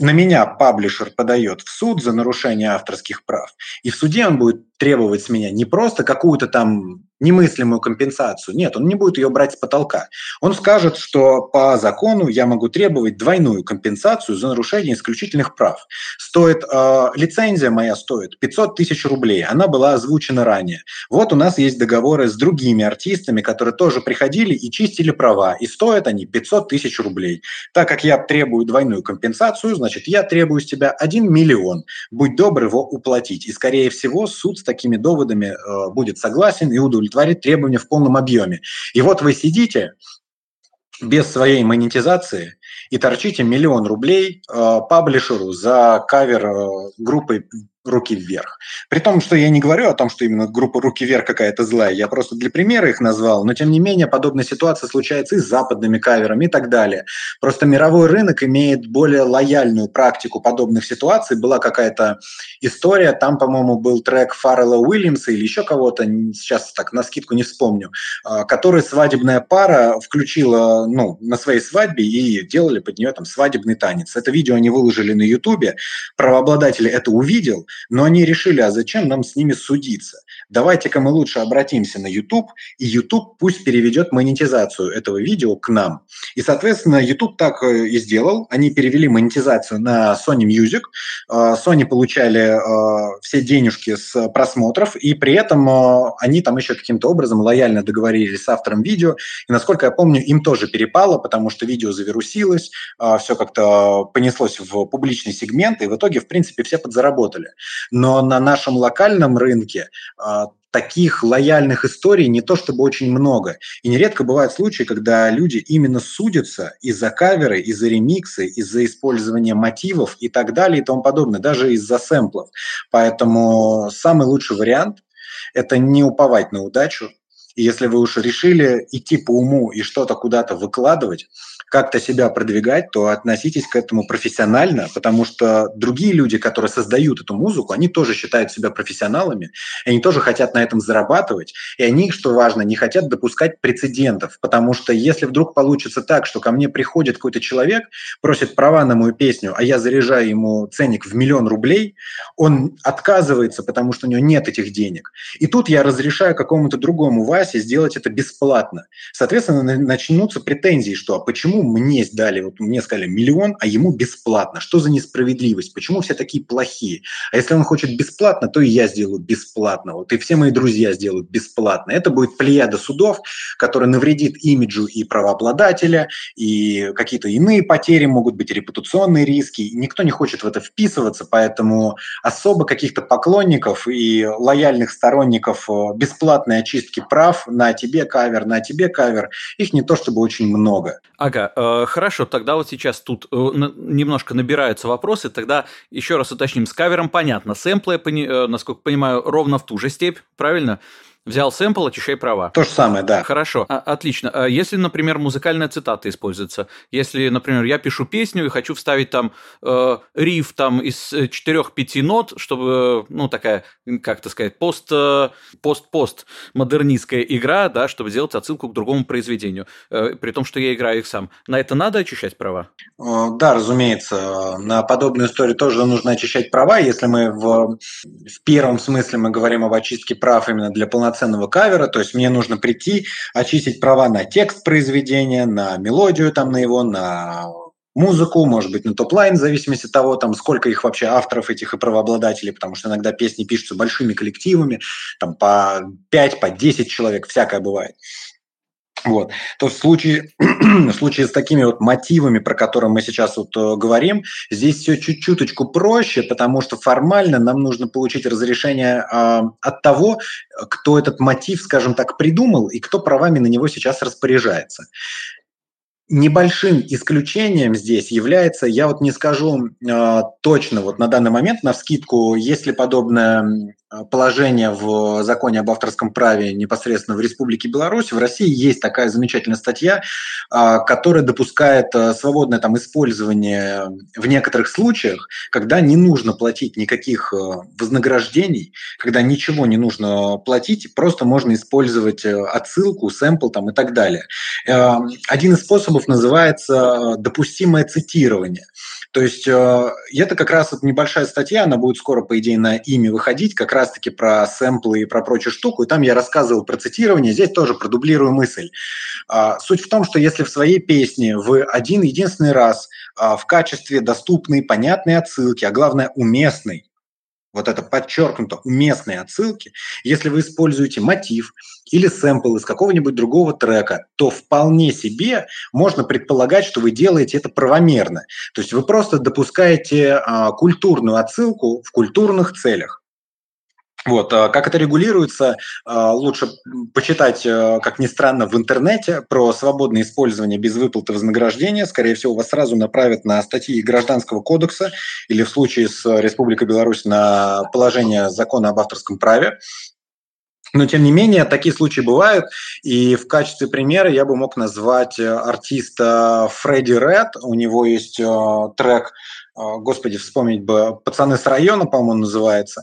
на меня паблишер подает в суд за нарушение авторских прав, и в суде он будет требовать с меня не просто какую-то там немыслимую компенсацию. Нет, он не будет ее брать с потолка. Он скажет, что по закону я могу требовать двойную компенсацию за нарушение исключительных прав. Стоит э, лицензия моя стоит 500 тысяч рублей. Она была озвучена ранее. Вот у нас есть договоры с другими артистами, которые тоже приходили и чистили права, и стоят они 500 тысяч рублей. Так как я требую двойную компенсацию, значит, я требую с тебя 1 миллион. Будь добр его уплатить. И, скорее всего, суд такими доводами э, будет согласен и удовлетворит требования в полном объеме. И вот вы сидите без своей монетизации и торчите миллион рублей э, паблишеру за кавер э, группы руки вверх. При том, что я не говорю о том, что именно группа руки вверх какая-то злая, я просто для примера их назвал, но тем не менее подобная ситуация случается и с западными каверами и так далее. Просто мировой рынок имеет более лояльную практику подобных ситуаций. Была какая-то история, там, по-моему, был трек Фаррелла Уильямса или еще кого-то, сейчас так на скидку не вспомню, а, который свадебная пара включила ну, на своей свадьбе и делали под нее там свадебный танец. Это видео они выложили на Ютубе, правообладатель это увидел, но они решили, а зачем нам с ними судиться? Давайте-ка мы лучше обратимся на YouTube, и YouTube пусть переведет монетизацию этого видео к нам. И, соответственно, YouTube так э, и сделал. Они перевели монетизацию на Sony Music. Э, Sony получали э, все денежки с просмотров, и при этом они там еще каким-то образом лояльно договорились с автором видео. И, насколько я помню, им тоже перепало, потому что видео завирусилось, все как-то понеслось в публичный сегмент, и в итоге, в принципе, все подзаработали. Но на нашем локальном рынке а, таких лояльных историй не то чтобы очень много. И нередко бывают случаи, когда люди именно судятся из-за каверы, из-за ремиксы, из-за использования мотивов и так далее и тому подобное, даже из-за сэмплов. Поэтому самый лучший вариант – это не уповать на удачу. И если вы уж решили идти по уму и что-то куда-то выкладывать, как-то себя продвигать, то относитесь к этому профессионально, потому что другие люди, которые создают эту музыку, они тоже считают себя профессионалами, они тоже хотят на этом зарабатывать, и они, что важно, не хотят допускать прецедентов, потому что если вдруг получится так, что ко мне приходит какой-то человек, просит права на мою песню, а я заряжаю ему ценник в миллион рублей, он отказывается, потому что у него нет этих денег. И тут я разрешаю какому-то другому Васе сделать это бесплатно. Соответственно, начнутся претензии, что а почему мне дали, вот мне сказали миллион, а ему бесплатно? Что за несправедливость? Почему все такие плохие? А если он хочет бесплатно, то и я сделаю бесплатно. Вот и все мои друзья сделают бесплатно. Это будет плеяда судов, которая навредит имиджу и правообладателя, и какие-то иные потери могут быть, репутационные риски. Никто не хочет в это вписываться, поэтому особо каких-то поклонников и лояльных сторонников э, бесплатной очистки прав на тебе кавер, на тебе кавер, их не то чтобы очень много. Ага, Э, хорошо, тогда вот сейчас тут э, немножко набираются вопросы, тогда еще раз уточним, с кавером понятно, сэмплы, э, насколько понимаю, ровно в ту же степь, правильно? Взял сэмпл, очищай права. То же самое, да. Хорошо, а, отлично. А если, например, музыкальная цитата используется, если, например, я пишу песню и хочу вставить там э, риф там из четырех-пяти нот, чтобы, ну, такая, как это сказать, пост, э, пост-пост модернистская игра, да, чтобы сделать отсылку к другому произведению, э, при том, что я играю их сам. На это надо очищать права? Да, разумеется. На подобную историю тоже нужно очищать права. Если мы в, в первом смысле мы говорим об очистке прав именно для полноценного полноценного кавера, то есть мне нужно прийти, очистить права на текст произведения, на мелодию там на его, на музыку, может быть, на top-line, в зависимости от того, там, сколько их вообще авторов этих и правообладателей, потому что иногда песни пишутся большими коллективами, там, по 5, по 10 человек, всякое бывает. Вот. То в случае, <clears throat> в случае с такими вот мотивами, про которые мы сейчас вот э, говорим, здесь все чуть-чуточку проще, потому что формально нам нужно получить разрешение э, от того, кто этот мотив, скажем так, придумал и кто правами на него сейчас распоряжается. Небольшим исключением здесь является, я вот не скажу э, точно вот на данный момент, на вскидку, есть ли подобное положение в законе об авторском праве непосредственно в Республике Беларусь. В России есть такая замечательная статья, э, которая допускает э, свободное там использование в некоторых случаях, когда не нужно платить никаких вознаграждений, когда ничего не нужно платить, просто можно использовать отсылку, сэмпл там и так далее. Один из способов называется допустимое цитирование. То есть э, это как раз вот небольшая статья, она будет скоро, по идее, на имя выходить, как раз-таки про сэмплы и про прочую штуку. И там я рассказывал про цитирование, здесь тоже продублирую мысль. Э, суть в том, что если в своей песне вы один единственный раз э, в качестве доступной, понятной отсылки, а главное уместной, вот это подчеркнуто, уместные отсылки, если вы используете мотив или сэмпл из какого-нибудь другого трека, то вполне себе можно предполагать, что вы делаете это правомерно. То есть вы просто допускаете а, культурную отсылку в культурных целях. Вот, а как это регулируется, а, лучше почитать, э, как ни странно, в интернете про свободное использование без выплаты вознаграждения. Скорее всего, вас сразу направят на статьи Гражданского кодекса или в случае с Республикой Беларусь на положение закона об авторском праве. Но, тем не менее, такие случаи бывают. И в качестве примера я бы мог назвать э, артиста Фредди Ред. У него есть э, трек а, господи, вспомнить бы, «Пацаны с района», по-моему, называется.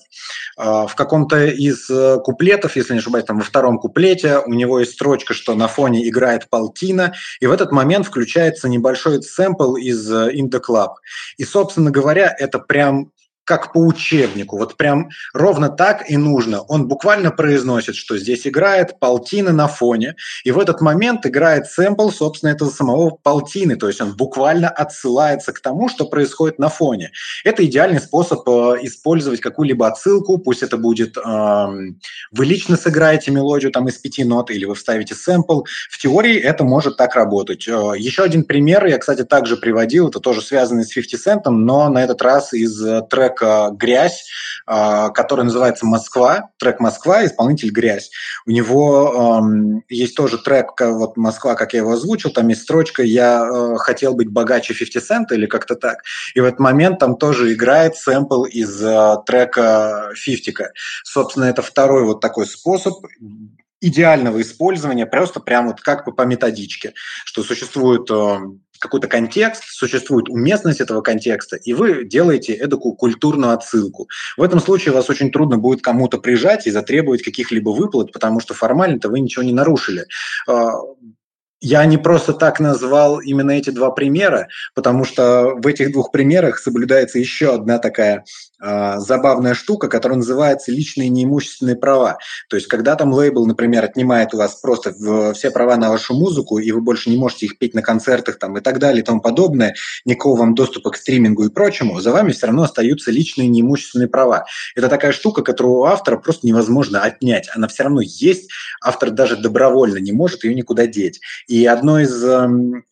А, в каком-то из э, куплетов, если не ошибаюсь, там во втором куплете у него есть строчка, что на фоне играет Полтина, и в этот момент включается небольшой сэмпл из «In the Club». И, собственно говоря, это прям как по учебнику. Вот прям ровно так и нужно. Он буквально произносит, что здесь играет полтина на фоне, и в этот момент играет сэмпл, собственно, этого самого полтины, то есть он буквально отсылается к тому, что происходит на фоне. Это идеальный способ э, использовать какую-либо отсылку, пусть это будет э, вы лично сыграете мелодию там из пяти нот или вы вставите сэмпл. В теории это может так работать. Э, еще один пример, я, кстати, также приводил, это тоже связанный с 50 Cent, но на этот раз из э, трека трек «Грязь», а, который называется «Москва», трек «Москва», исполнитель «Грязь». У него эм, есть тоже трек вот «Москва», как я его озвучил, там есть строчка «Я э, хотел быть богаче 50 Cent» или как-то так. И в этот момент там тоже играет сэмпл из э, трека «Фифтика». Собственно, это второй вот такой способ идеального использования, просто прямо вот как бы по методичке, что существует э, какой-то контекст, существует уместность этого контекста, и вы делаете эдакую культурную отсылку. В этом случае вас очень трудно будет кому-то прижать и затребовать каких-либо выплат, потому что формально-то вы ничего не нарушили. А, я не просто так назвал именно эти два примера, потому что в этих двух примерах соблюдается еще одна такая забавная штука, которая называется личные неимущественные права. То есть, когда там лейбл, например, отнимает у вас просто все права на вашу музыку, и вы больше не можете их петь на концертах там, и так далее и тому подобное, никакого вам доступа к стримингу и прочему, за вами все равно остаются личные неимущественные права. Это такая штука, которую у автора просто невозможно отнять. Она все равно есть, автор даже добровольно не может ее никуда деть. И одно из эм,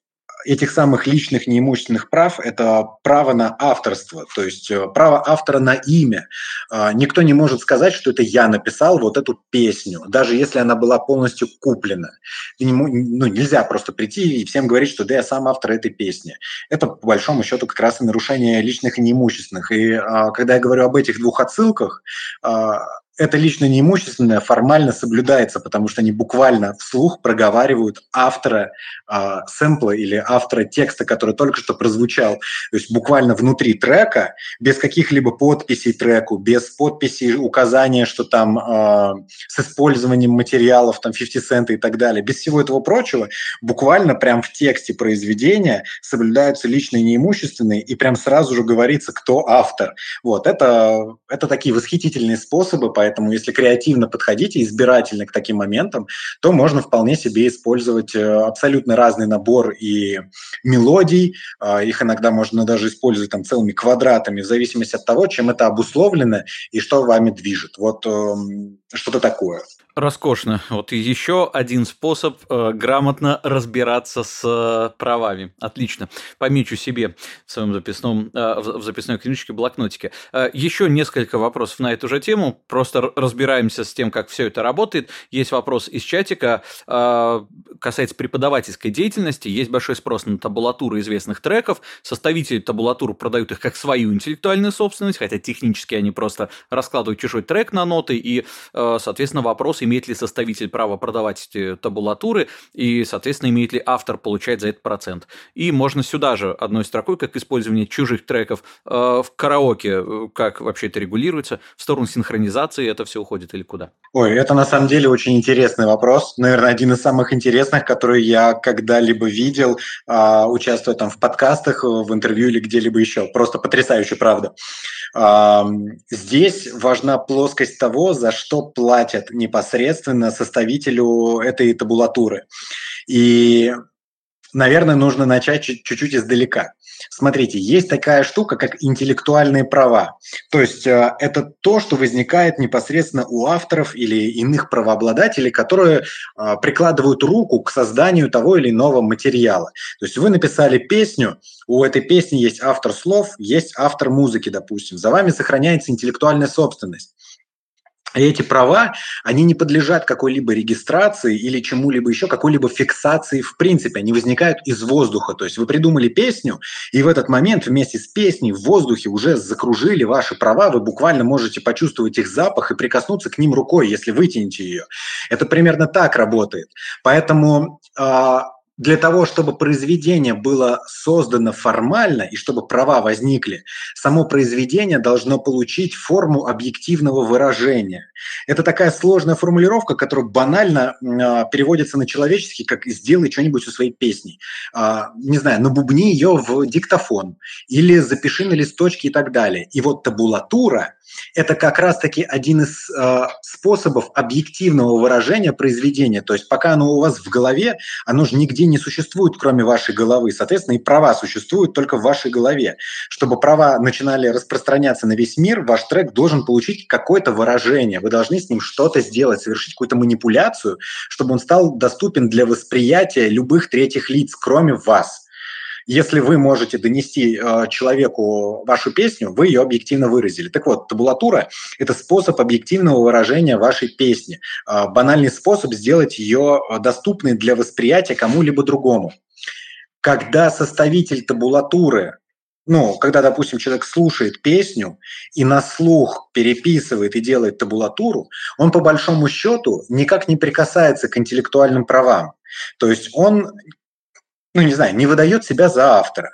этих самых личных неимущественных прав – это право на авторство, то есть э, право автора на имя. А, никто не может сказать, что это я написал вот эту песню, даже если она была полностью куплена. Ну, нельзя просто прийти и всем говорить, что да, я сам автор этой песни. Это, по большому счету, как раз и нарушение личных и неимущественных. И а, когда я говорю об этих двух отсылках, а, это лично неимущественное формально соблюдается, потому что они буквально вслух проговаривают автора э, сэмпла или автора текста, который только что прозвучал. То есть буквально внутри трека, без каких-либо подписей треку, без подписей указания, что там э, с использованием материалов, там 50 цента и так далее, без всего этого прочего, буквально прям в тексте произведения соблюдаются личные неимущественные, и прям сразу же говорится, кто автор. Вот, это, это такие восхитительные способы, Поэтому если креативно подходить и избирательно к таким моментам, то можно вполне себе использовать э, абсолютно разный набор и мелодий. А, их иногда можно даже использовать там целыми квадратами в зависимости от того, чем это обусловлено и что вами движет. Вот эм, что-то такое. Роскошно. Вот еще один способ э, грамотно разбираться с э, правами. Отлично. Помечу себе в своем записном, э, в, в записной книжечке, блокнотике. Э, еще несколько вопросов на эту же тему. Просто разбираемся с тем, как все это работает. Есть вопрос из чатика. Э, касается преподавательской деятельности. Есть большой спрос на табулатуру известных треков. Составители табулатуры продают их как свою интеллектуальную собственность, хотя технически они просто раскладывают чужой трек на ноты. И, э, соответственно, вопрос имеет ли составитель право продавать эти табулатуры, и, соответственно, имеет ли автор получать за это процент. И можно сюда же одной строкой, как использование чужих треков э, в караоке, э, как вообще это регулируется, в сторону синхронизации это все уходит или куда? Ой, это на самом деле очень интересный вопрос. Наверное, один из самых интересных, который я когда-либо видел, э, участвуя там в подкастах, в интервью или где-либо еще. Просто потрясающе, правда. Э, здесь важна плоскость того, за что платят непосредственно непосредственно составителю этой табулатуры. И, наверное, нужно начать чуть-чуть издалека. Смотрите, есть такая штука, как интеллектуальные права. То есть э, это то, что возникает непосредственно у авторов или иных правообладателей, которые э, прикладывают руку к созданию того или иного материала. То есть вы написали песню, у этой песни есть автор слов, есть автор музыки, допустим. За вами сохраняется интеллектуальная собственность. И эти права, они не подлежат какой-либо регистрации или чему-либо еще, какой-либо фиксации в принципе. Они возникают из воздуха. То есть вы придумали песню, и в этот момент вместе с песней в воздухе уже закружили ваши права. Вы буквально можете почувствовать их запах и прикоснуться к ним рукой, если вытянете ее. Это примерно так работает. Поэтому э, для того, чтобы произведение было создано формально и чтобы права возникли, само произведение должно получить форму объективного выражения. Это такая сложная формулировка, которая банально э, переводится на человеческий, как «сделай что-нибудь со своей песней». Э, не знаю, набубни ее в диктофон или запиши на листочке и так далее. И вот табулатура это как раз-таки один из э, способов объективного выражения произведения. То есть пока оно у вас в голове, оно же нигде не существует, кроме вашей головы. Соответственно, и права существуют только в вашей голове. Чтобы права начинали распространяться на весь мир, ваш трек должен получить какое-то выражение. Вы должны с ним что-то сделать, совершить какую-то манипуляцию, чтобы он стал доступен для восприятия любых третьих лиц, кроме вас. Если вы можете донести э, человеку вашу песню, вы ее объективно выразили. Так вот, табулатура – это способ объективного выражения вашей песни, э, банальный способ сделать ее э, доступной для восприятия кому-либо другому. Когда составитель табулатуры ну, когда, допустим, человек слушает песню и на слух переписывает и делает табулатуру, он по большому счету никак не прикасается к интеллектуальным правам. То есть он ну, не знаю, не выдает себя за автора.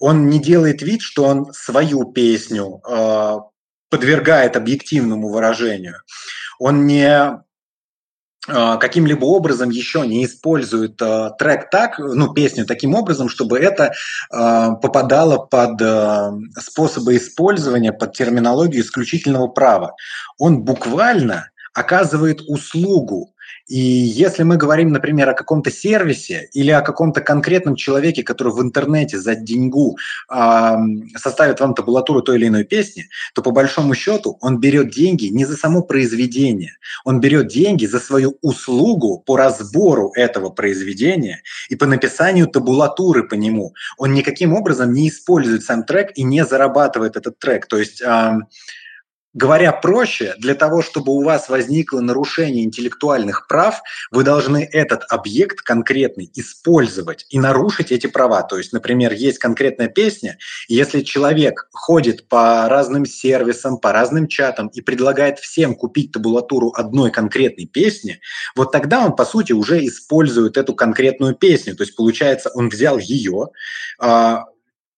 Он не делает вид, что он свою песню э, подвергает объективному выражению. Он не э, каким-либо образом еще не использует э, трек так, ну, песню таким образом, чтобы это э, попадало под э, способы использования, под терминологию исключительного права. Он буквально оказывает услугу и если мы говорим, например, о каком-то сервисе или о каком-то конкретном человеке, который в интернете за деньгу э, составит вам табулатуру той или иной песни, то по большому счету он берет деньги не за само произведение, он берет деньги за свою услугу по разбору этого произведения и по написанию табулатуры по нему. Он никаким образом не использует сам трек и не зарабатывает этот трек. То есть э, Говоря проще, для того, чтобы у вас возникло нарушение интеллектуальных прав, вы должны этот объект конкретный использовать и нарушить эти права. То есть, например, есть конкретная песня, и если человек ходит по разным сервисам, по разным чатам и предлагает всем купить табулатуру одной конкретной песни, вот тогда он, по сути, уже использует эту конкретную песню. То есть, получается, он взял ее, а,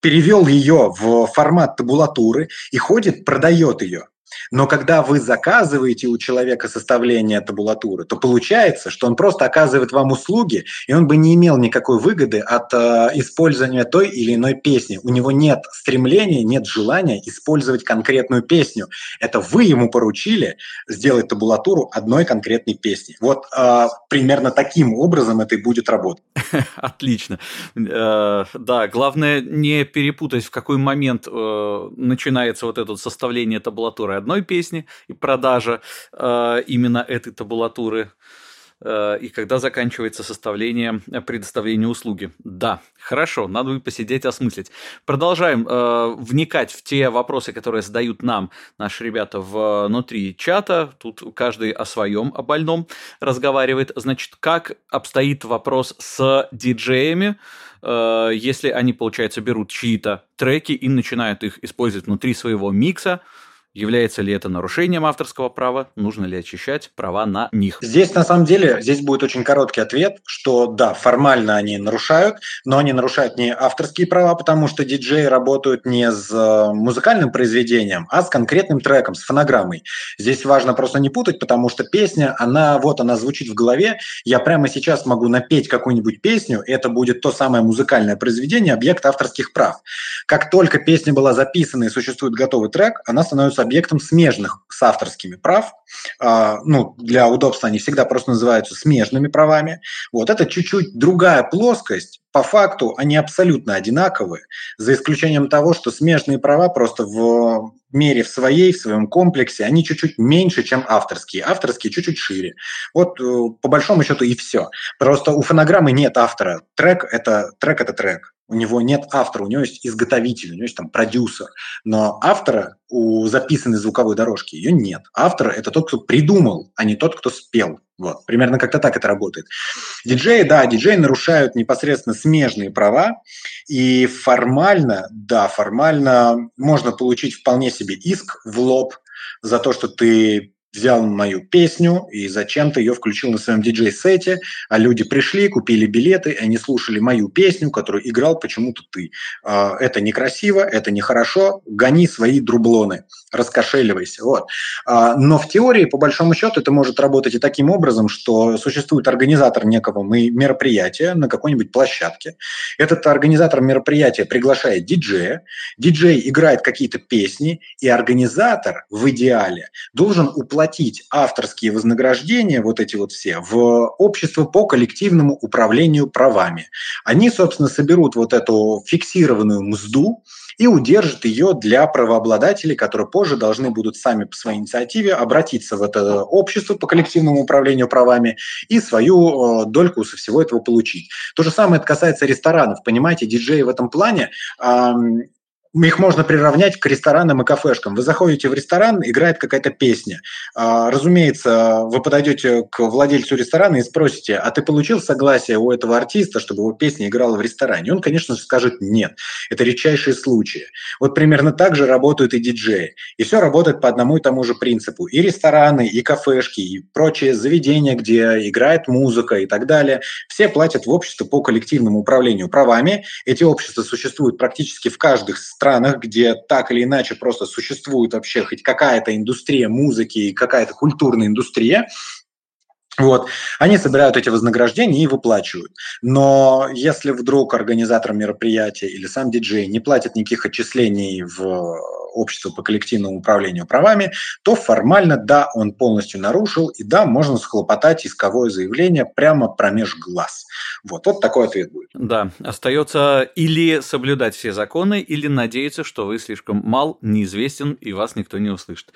перевел ее в формат табулатуры и ходит, продает ее. Но когда вы заказываете у человека составление табулатуры, то получается, что он просто оказывает вам услуги, и он бы не имел никакой выгоды от э, использования той или иной песни. У него нет стремления, нет желания использовать конкретную песню. Это вы ему поручили сделать табулатуру одной конкретной песни. Вот э, примерно таким образом это и будет работать. <laughs> Отлично. Э, да, главное не перепутать, в какой момент э, начинается вот это составление табулатуры одной песни и продажа э, именно этой табулатуры э, и когда заканчивается составление, э, предоставление услуги. Да, хорошо, надо будет посидеть, осмыслить. Продолжаем э, вникать в те вопросы, которые задают нам наши ребята внутри чата. Тут каждый о своем, о больном разговаривает. Значит, как обстоит вопрос с диджеями, э, если они, получается, берут чьи-то треки и начинают их использовать внутри своего микса, Является ли это нарушением авторского права? Нужно ли очищать права на них? Здесь, на самом деле, здесь будет очень короткий ответ, что да, формально они нарушают, но они нарушают не авторские права, потому что диджеи работают не с э, музыкальным произведением, а с конкретным треком, с фонограммой. Здесь важно просто не путать, потому что песня, она вот, она звучит в голове, я прямо сейчас могу напеть какую-нибудь песню, и это будет то самое музыкальное произведение, объект авторских прав. Как только песня была записана и существует готовый трек, она становится объектом смежных с авторскими прав. А, ну, для удобства они всегда просто называются смежными правами. Вот это чуть-чуть другая плоскость. По факту они абсолютно одинаковые, за исключением того, что смежные права просто в мере в своей, в своем комплексе, они чуть-чуть меньше, чем авторские. Авторские чуть-чуть шире. Вот э, по большому счету и все. Просто у фонограммы нет автора. Трек – это трек. Это трек. У него нет автора, у него есть изготовитель, у него есть там продюсер, но автора у записанной звуковой дорожки ее нет. Автор – это тот, кто придумал, а не тот, кто спел. Вот, примерно как-то так это работает. Диджеи, да, диджеи нарушают непосредственно смежные права, и формально, да, формально можно получить вполне себе иск в лоб за то, что ты взял мою песню и зачем-то ее включил на своем диджей-сете, а люди пришли, купили билеты, они слушали мою песню, которую играл почему-то ты. А, это некрасиво, это нехорошо, гони свои друблоны, раскошеливайся. Вот. А, но в теории, по большому счету, это может работать и таким образом, что существует организатор некого мероприятия на какой-нибудь площадке. Этот организатор мероприятия приглашает диджея, диджей играет какие-то песни, и организатор в идеале должен уплатить платить авторские вознаграждения, вот эти вот все, в общество по коллективному управлению правами. Они, собственно, соберут вот эту фиксированную мзду и удержат ее для правообладателей, которые позже должны будут сами по своей инициативе обратиться в это общество по коллективному управлению правами и свою э, дольку со всего этого получить. То же самое это касается ресторанов. Понимаете, диджеи в этом плане их можно приравнять к ресторанам и кафешкам. Вы заходите в ресторан, играет какая-то песня. А, разумеется, вы подойдете к владельцу ресторана и спросите, а ты получил согласие у этого артиста, чтобы его песня играла в ресторане? Он, конечно же, скажет нет. Это редчайшие случаи. Вот примерно так же работают и диджеи. И все работает по одному и тому же принципу. И рестораны, и кафешки, и прочие заведения, где играет музыка и так далее, все платят в общество по коллективному управлению правами. Эти общества существуют практически в каждых странах, где так или иначе просто существует вообще хоть какая-то индустрия музыки и какая-то культурная индустрия, вот. Они собирают эти вознаграждения и выплачивают. Но если вдруг организатор мероприятия или сам диджей не платит никаких отчислений в общество по коллективному управлению правами, то формально, да, он полностью нарушил, и да, можно схлопотать исковое заявление прямо промеж глаз. Вот, вот такой ответ будет. Да, остается или соблюдать все законы, или надеяться, что вы слишком мал, неизвестен, и вас никто не услышит.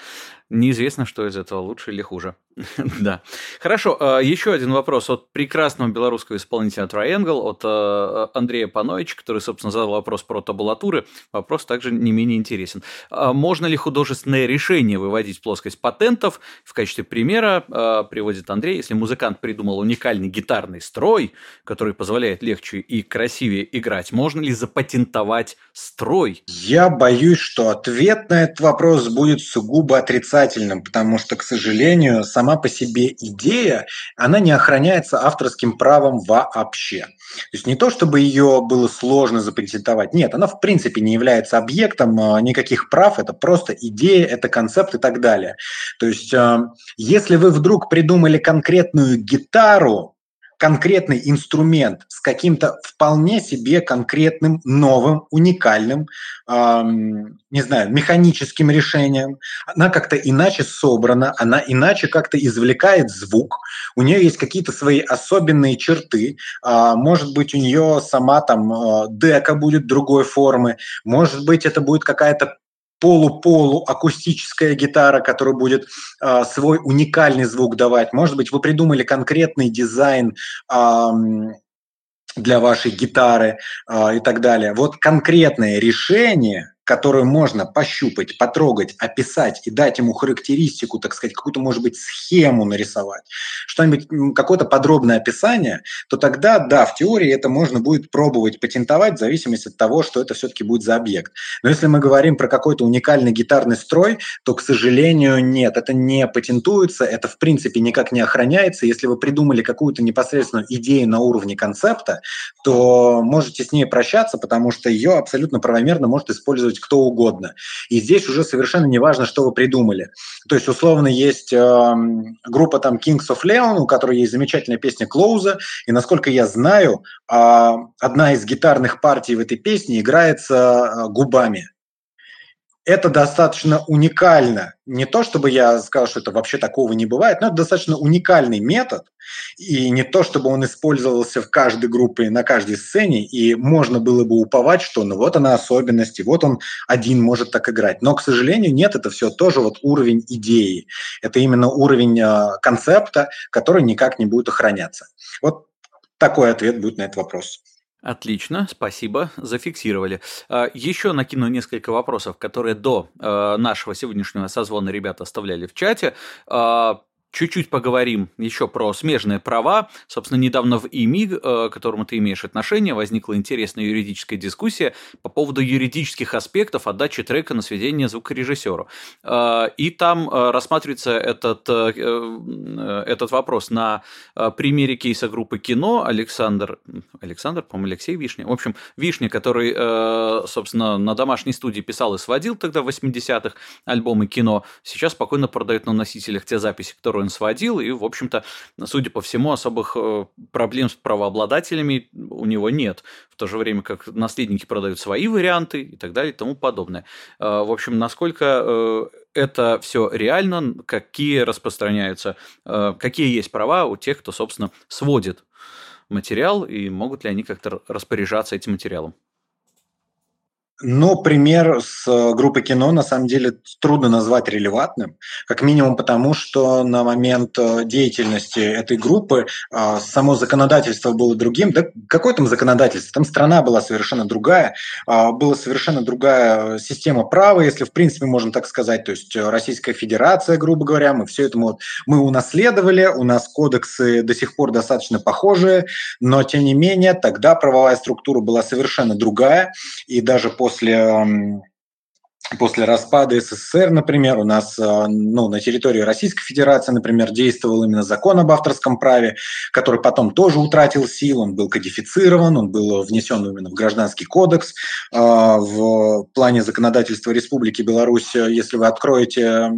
Неизвестно, что из этого лучше или хуже. <laughs> да. Хорошо, а, еще один вопрос от прекрасного белорусского исполнителя Triangle, от а, Андрея Пановича, который, собственно, задал вопрос про табулатуры. Вопрос также не менее интересен. А можно ли художественное решение выводить в плоскость патентов? В качестве примера приводит Андрей, если музыкант придумал уникальный гитарный строй, который позволяет легче и красивее играть, можно ли запатентовать строй? Я боюсь, что ответ на этот вопрос будет сугубо отрицательным, потому что, к сожалению, сам сама по себе идея, она не охраняется авторским правом вообще. То есть не то, чтобы ее было сложно запатентовать, нет, она в принципе не является объектом а, никаких прав, это просто идея, это концепт и так далее. То есть а, если вы вдруг придумали конкретную гитару, конкретный инструмент с каким-то вполне себе конкретным, новым, уникальным, эм, не знаю, механическим решением. Она как-то иначе собрана, она иначе как-то извлекает звук, у нее есть какие-то свои особенные черты, э, может быть, у нее сама там э, дека будет другой формы, может быть, это будет какая-то полу-полу акустическая гитара, которая будет э, свой уникальный звук давать. Может быть, вы придумали конкретный дизайн э, для вашей гитары э, и так далее. Вот конкретное решение которую можно пощупать, потрогать, описать и дать ему характеристику, так сказать, какую-то, может быть, схему нарисовать, что-нибудь, какое-то подробное описание, то тогда, да, в теории это можно будет пробовать патентовать в зависимости от того, что это все-таки будет за объект. Но если мы говорим про какой-то уникальный гитарный строй, то, к сожалению, нет, это не патентуется, это, в принципе, никак не охраняется. Если вы придумали какую-то непосредственную идею на уровне концепта, то можете с ней прощаться, потому что ее абсолютно правомерно может использовать использовать кто угодно. И здесь уже совершенно не важно, что вы придумали. То есть, условно, есть э, группа там Kings of Leon, у которой есть замечательная песня «Клоуза», и, насколько я знаю, э, одна из гитарных партий в этой песне играется э, губами это достаточно уникально. Не то, чтобы я сказал, что это вообще такого не бывает, но это достаточно уникальный метод. И не то, чтобы он использовался в каждой группе, на каждой сцене, и можно было бы уповать, что ну вот она особенности, вот он один может так играть. Но, к сожалению, нет, это все тоже вот уровень идеи. Это именно уровень э, концепта, который никак не будет охраняться. Вот такой ответ будет на этот вопрос. Отлично, спасибо, зафиксировали. А, Еще накину несколько вопросов, которые до э, нашего сегодняшнего созвона ребята оставляли в чате. Чуть-чуть поговорим еще про смежные права. Собственно, недавно в ИМИ, э, к которому ты имеешь отношение, возникла интересная юридическая дискуссия по поводу юридических аспектов отдачи трека на сведение звукорежиссеру. Э, и там э, рассматривается этот, этот вопрос на примере кейса группы «Кино». Александр, Александр, по-моему, Алексей Вишня. В общем, Вишня, который, собственно, на домашней студии писал и сводил тогда в 80-х альбомы «Кино», сейчас спокойно продает на носителях те записи, которые он сводил, и, в общем-то, судя по всему, особых э, проблем с правообладателями у него нет. В то же время как наследники продают свои варианты и так далее и тому подобное. Э, в общем, насколько э, это все реально, какие распространяются, какие есть права у тех, кто, собственно, сводит материал, и могут ли они как-то распоряжаться этим материалом? Но пример с э, группы кино на самом деле трудно назвать релевантным, как минимум потому, что на момент э, деятельности этой группы э, само законодательство было другим. Да какое там законодательство? Там страна была совершенно другая, была совершенно другая система права, если в принципе можно так сказать. То есть Российская Федерация, грубо говоря, мы все это мы, мы унаследовали, у нас кодексы до сих пор достаточно похожие, но тем не менее тогда правовая структура была совершенно другая, и даже по после после распада СССР, например, у нас э, ну, на территории Российской Федерации, например, действовал именно закон об авторском праве, который потом тоже утратил силу, он был кодифицирован, он был внесен именно в Гражданский кодекс. Э, в плане законодательства Республики Беларусь, если вы откроете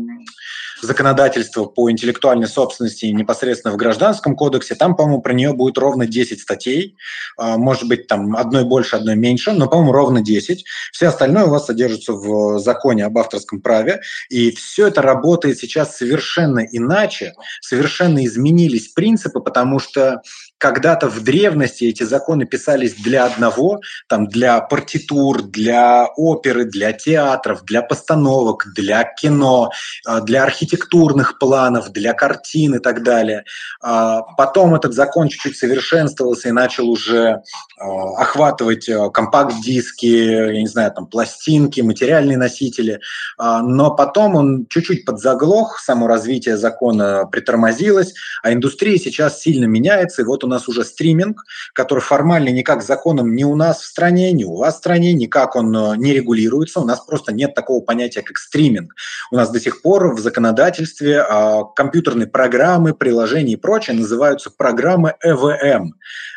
законодательство по интеллектуальной собственности непосредственно в Гражданском кодексе, там, по-моему, про нее будет ровно 10 статей, а, может быть, там одной больше, одной меньше, но, по-моему, ровно 10. Все остальное у вас содержится в законе об авторском праве, и все это работает сейчас совершенно иначе, совершенно изменились принципы, потому что когда-то в древности эти законы писались для одного, там, для партитур, для оперы, для театров, для постановок, для кино, а, для архитектурных планов, для картин и так далее. А, потом этот закон чуть-чуть совершенствовался и начал уже а, охватывать компакт-диски, я не знаю, там, пластинки, материальные носители. Но потом он чуть-чуть подзаглох, само развитие закона притормозилось, а индустрия сейчас сильно меняется, и вот у нас уже стриминг, который формально никак законом ни у нас в стране, ни у вас в стране, никак он э, не регулируется. У нас просто нет такого понятия, как стриминг. У нас до сих пор в законодательстве а, компьютерные программы, приложения и прочее называются программы ЭВМ.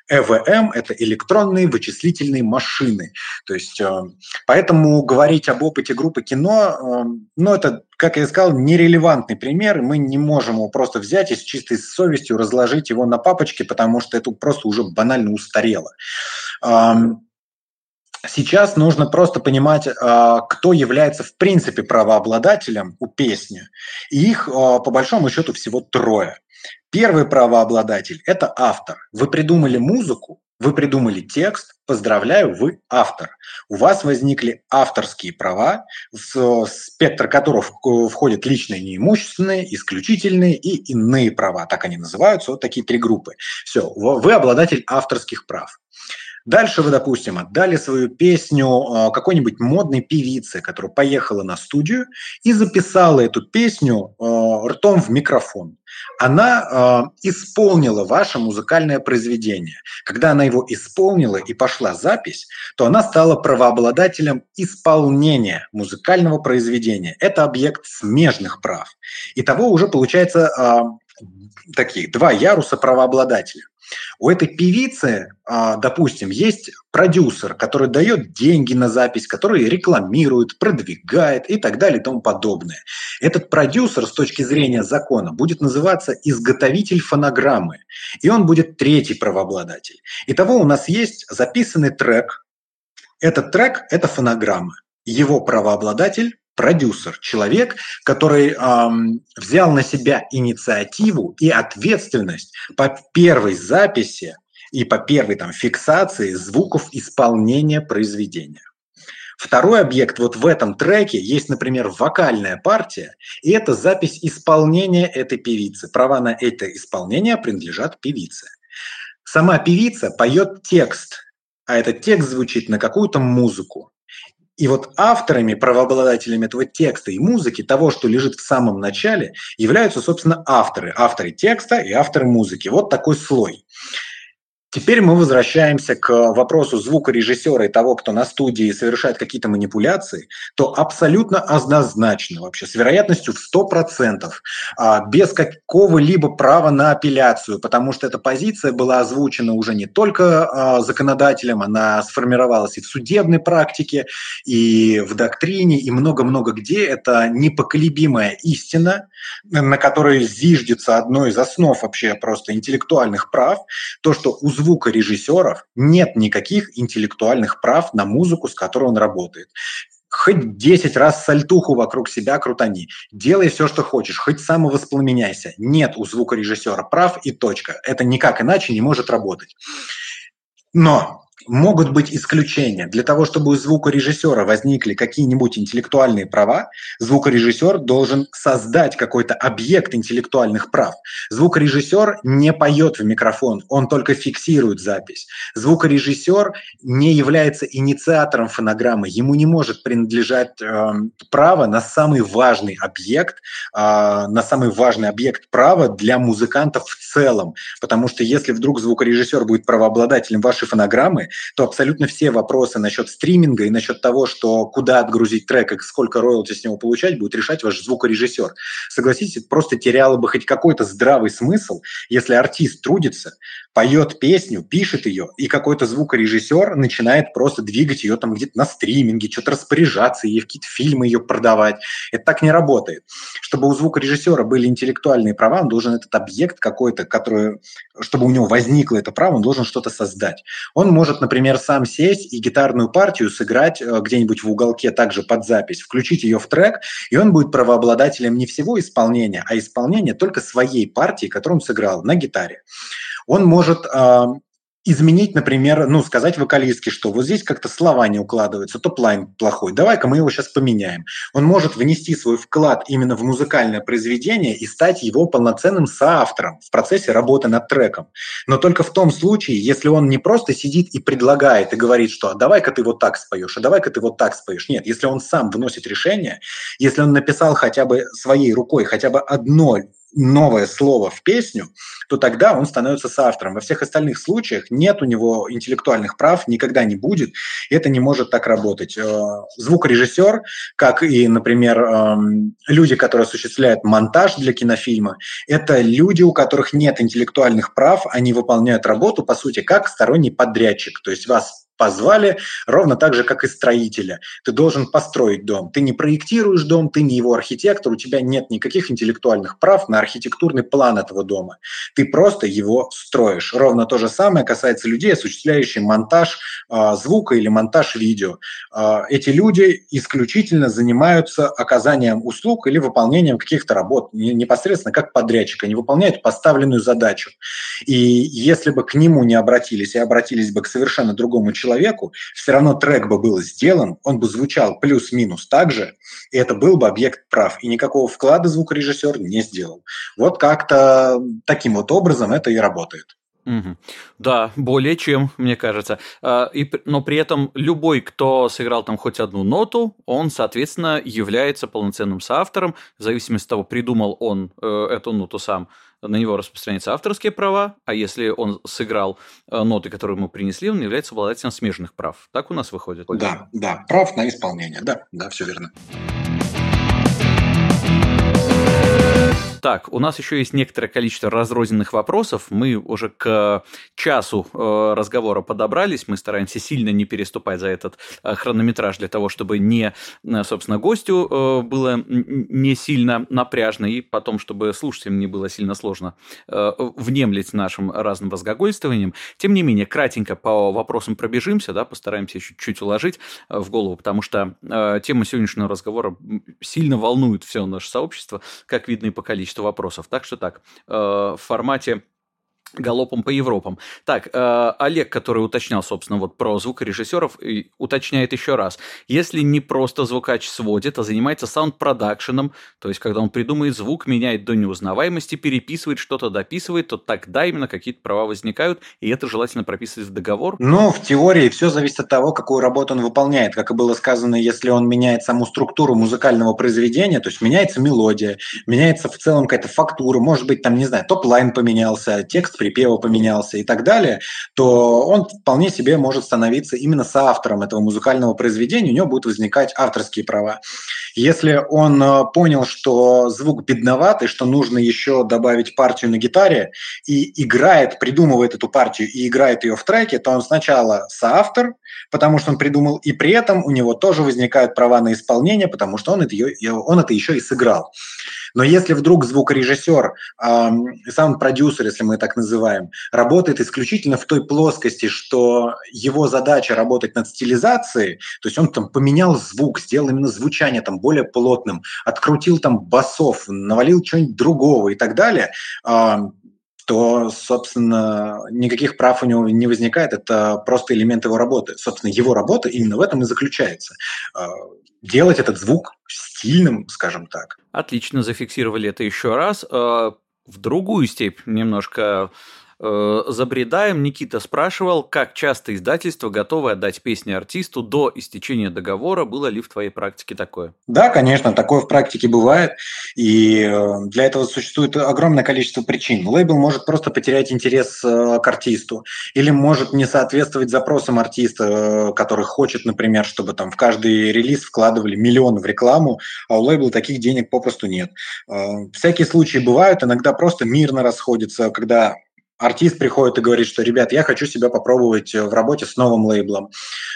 ЭВМ – это электронные вычислительные машины. То есть, э, поэтому говорить об опыте группы кино, э, ну, это, как я сказал, нерелевантный пример, мы не можем его просто взять и с чистой совестью разложить его на папочке, потому что это просто уже банально устарело. Сейчас нужно просто понимать, а, кто является в принципе правообладателем у песни. И их, а, по большому счету, всего трое. Первый правообладатель – это автор. Вы придумали музыку, вы придумали текст, поздравляю, вы автор. У вас возникли авторские права, в спектр которых входят личные неимущественные, исключительные и иные права. Так они называются, вот такие три группы. Все, вы обладатель авторских прав. Дальше вы, допустим, отдали свою песню а, какой-нибудь модной певице, которая поехала на студию и записала эту песню а, ртом в микрофон. Она э, исполнила ваше музыкальное произведение. Когда она его исполнила и пошла запись, то она стала правообладателем исполнения музыкального произведения. Это объект смежных прав. Итого уже получается таких два яруса правообладателя. У этой певицы, а, допустим, есть продюсер, который дает деньги на запись, который рекламирует, продвигает и так далее и тому подобное. Этот продюсер с точки зрения закона будет называться изготовитель фонограммы, и он будет третий правообладатель. Итого у нас есть записанный трек. Этот трек – это фонограмма. Его правообладатель продюсер, человек, который эм, взял на себя инициативу и ответственность по первой записи и по первой там, фиксации звуков исполнения произведения. Второй объект вот в этом треке есть, например, вокальная партия, и это запись исполнения этой певицы. Права на это исполнение принадлежат певице. Сама певица поет текст а этот текст звучит на какую-то музыку. И вот авторами, правообладателями этого текста и музыки, того, что лежит в самом начале, являются, собственно, авторы. Авторы текста и авторы музыки. Вот такой слой. Теперь мы возвращаемся к вопросу звукорежиссера и того, кто на студии совершает какие-то манипуляции, то абсолютно однозначно вообще, с вероятностью в 100%, а, без какого-либо права на апелляцию, потому что эта позиция была озвучена уже не только а, законодателем, она сформировалась и в судебной практике, и в доктрине, и много-много где. Это непоколебимая истина, на которой зиждется одно из основ вообще просто интеллектуальных прав, то, что у звукорежиссеров нет никаких интеллектуальных прав на музыку, с которой он работает хоть 10 раз сальтуху вокруг себя крутани, делай все, что хочешь, хоть самовоспламеняйся. Нет у звукорежиссера прав и точка. Это никак иначе не может работать. Но могут быть исключения. Для того, чтобы у звукорежиссера возникли какие-нибудь интеллектуальные права, звукорежиссер должен создать какой-то объект интеллектуальных прав. Звукорежиссер не поет в микрофон, он только фиксирует запись. Звукорежиссер не является инициатором фонограммы, ему не может принадлежать э, право на самый важный объект, э, на самый важный объект права для музыкантов в целом. Потому что если вдруг звукорежиссер будет правообладателем вашей фонограммы, то абсолютно все вопросы насчет стриминга и насчет того, что куда отгрузить трек и сколько роялти с него получать, будет решать ваш звукорежиссер. Согласитесь, просто теряло бы хоть какой-то здравый смысл, если артист трудится, поет песню, пишет ее, и какой-то звукорежиссер начинает просто двигать ее там где-то на стриминге, что-то распоряжаться, ей в какие-то фильмы ее продавать. Это так не работает. Чтобы у звукорежиссера были интеллектуальные права, он должен этот объект какой-то, который, чтобы у него возникло это право, он должен что-то создать. Он может, например, сам сесть и гитарную партию сыграть э, где-нибудь в уголке также под запись, включить ее в трек, и он будет правообладателем не всего исполнения, а исполнения только своей партии, которую он сыграл на гитаре. Он может изменить, например, ну, сказать вокалистке, что вот здесь как-то слова не укладываются, top-line плохой, давай-ка мы его сейчас поменяем. Он может внести свой вклад именно в музыкальное произведение и стать его полноценным соавтором в процессе работы над треком. Но только в том случае, если он не просто сидит и предлагает и говорит, что «А давай-ка ты вот так споешь, а давай-ка ты вот так споешь. Нет, если он сам вносит решение, если он написал хотя бы своей рукой хотя бы одно новое слово в песню, то тогда он становится соавтором. Во всех остальных случаях нет у него интеллектуальных прав, никогда не будет. И это не может так работать. Э, звукорежиссер, как и, например, эм, люди, которые осуществляют монтаж для кинофильма, это люди, у которых нет интеллектуальных прав, они выполняют работу, по сути, как сторонний подрядчик. То есть вас позвали, ровно так же, как и строителя. Ты должен построить дом. Ты не проектируешь дом, ты не его архитектор, у тебя нет никаких интеллектуальных прав на архитектурный план этого дома. Ты просто его строишь. Ровно то же самое касается людей, осуществляющих монтаж э, звука или монтаж видео. Э, эти люди исключительно занимаются оказанием услуг или выполнением каких-то работ, непосредственно как подрядчик. Они выполняют поставленную задачу. И если бы к нему не обратились, и обратились бы к совершенно другому человеку, человеку, все равно трек бы был сделан, он бы звучал плюс-минус так же, и это был бы объект прав, и никакого вклада звукорежиссер не сделал. Вот как-то таким вот образом это и работает. Угу. Да, более чем, мне кажется. А, и, но при этом любой, кто сыграл там хоть одну ноту, он, соответственно, является полноценным соавтором, в зависимости от того, придумал он э, эту ноту сам на него распространяются авторские права, а если он сыграл э, ноты, которые ему принесли, он является обладателем смежных прав. Так у нас выходит? Да, да, прав на исполнение, да, да, все верно. Так, у нас еще есть некоторое количество разрозненных вопросов. Мы уже к часу э, разговора подобрались. Мы стараемся сильно не переступать за этот э, хронометраж для того, чтобы не, э, собственно, гостю э, было не сильно напряжно и потом, чтобы слушателям не было сильно сложно э, внемлить нашим разным разгогольствованием. Тем не менее, кратенько по вопросам пробежимся, да, постараемся чуть-чуть уложить э, в голову, потому что э, тема сегодняшнего разговора сильно волнует все наше сообщество, как видно и по количеству количество вопросов. Так что так, э, в формате галопом по Европам. Так, э, Олег, который уточнял, собственно, вот про звукорежиссеров, уточняет еще раз. Если не просто звукач сводит, а занимается саунд-продакшеном, то есть когда он придумает звук, меняет до неузнаваемости, переписывает что-то, дописывает, то тогда именно какие-то права возникают, и это желательно прописывать в договор? Ну, в теории все зависит от того, какую работу он выполняет. Как и было сказано, если он меняет саму структуру музыкального произведения, то есть меняется мелодия, меняется в целом какая-то фактура, может быть, там, не знаю, top-line поменялся, текст припева поменялся и так далее, то он вполне себе может становиться именно соавтором этого музыкального произведения, у него будут возникать авторские права. Если он э, понял, что звук бедноватый, что нужно еще добавить партию на гитаре, и играет, придумывает эту партию и играет ее в треке, то он сначала соавтор, потому что он придумал, и при этом у него тоже возникают права на исполнение, потому что он это, он это еще и сыграл. Но если вдруг звукорежиссер, э, сам продюсер, если мы так называем, работает исключительно в той плоскости, что его задача работать над стилизацией, то есть он там поменял звук, сделал именно звучание там более плотным, открутил там басов, навалил что-нибудь другого и так далее, то, собственно, никаких прав у него не возникает. Это просто элемент его работы. Собственно, его работа именно в этом и заключается. А, делать этот звук стильным, скажем так. Отлично, зафиксировали это еще раз. А, в другую степь немножко Э, забредаем, Никита спрашивал, как часто издательство готовы отдать песни артисту до истечения договора. Было ли в твоей практике такое? Да, конечно, такое в практике бывает. И э, для этого существует огромное количество причин. Лейбл может просто потерять интерес э, к артисту или может не соответствовать запросам артиста, который хочет, например, чтобы там в каждый релиз вкладывали миллионы в рекламу, а у лейбла таких денег попросту нет. Всякие случаи бывают, иногда просто мирно расходятся, когда артист приходит и говорит, что, ребят, я хочу себя попробовать в работе с новым лейблом.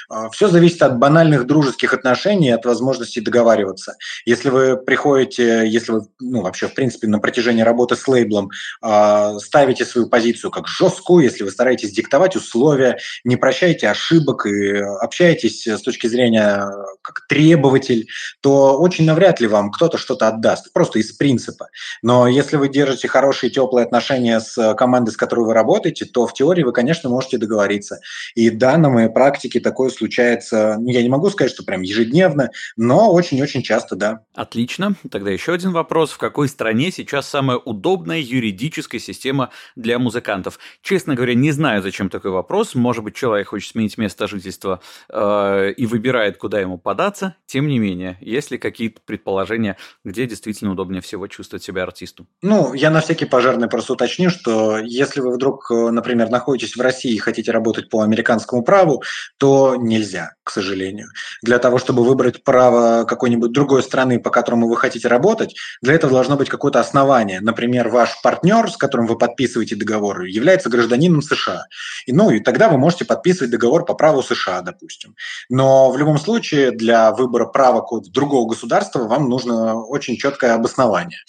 А, Все зависит от банальных дружеских отношений, от возможности договариваться. Если вы приходите, если вы, ну, вообще, в принципе, на протяжении работы с лейблом а, ставите свою позицию как жесткую, если вы стараетесь диктовать условия, не прощаете ошибок и общаетесь с точки зрения как требователь, то очень навряд ли вам кто-то что-то отдаст, просто из принципа. Но если вы держите хорошие, теплые отношения с командой, с которой вы работаете, то в теории вы, конечно, можете договориться. И да, на моей практике такое случается, ну, я не могу сказать, что прям ежедневно, но очень-очень часто, да. Отлично. Тогда еще один вопрос. В какой стране сейчас самая удобная юридическая система для музыкантов? Честно говоря, не знаю, зачем такой вопрос. Может быть, человек хочет сменить место жительства э, и выбирает, куда ему податься. Тем не менее, есть ли какие-то предположения, где действительно удобнее всего чувствовать себя артисту? Ну, я на всякий пожарный просто уточню, что если вы вдруг, э, например, находитесь в России и хотите работать по американскому праву, то нельзя, к сожалению. Для того, чтобы выбрать право какой-нибудь другой страны, по которому вы хотите работать, для этого должно быть какое-то основание. Например, ваш партнер, с которым вы подписываете договор, является гражданином США. И, ну и тогда вы можете подписывать договор по праву США, допустим. Но в любом случае для выбора права другого государства вам нужно очень четкое обоснование.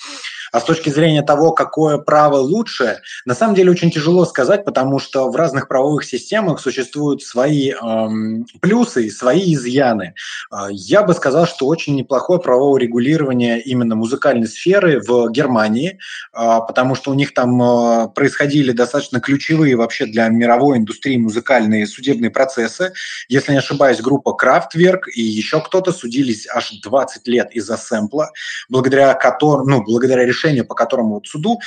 А с точки зрения того, какое право лучше, на самом деле очень тяжело сказать, потому что в разных правовых системах существуют свои эм, плюсы и свои изъяны. А, я бы сказал, что очень неплохое правовое регулирование именно музыкальной сферы в Германии, э, потому что у них там э, происходили достаточно ключевые вообще для мировой индустрии музыкальные судебные процессы. Если не ошибаюсь, группа Kraftwerk и еще кто-то судились аж 20 лет из-за сэмпла, благодаря которому, ну, благодаря решению решение, по которому вот суду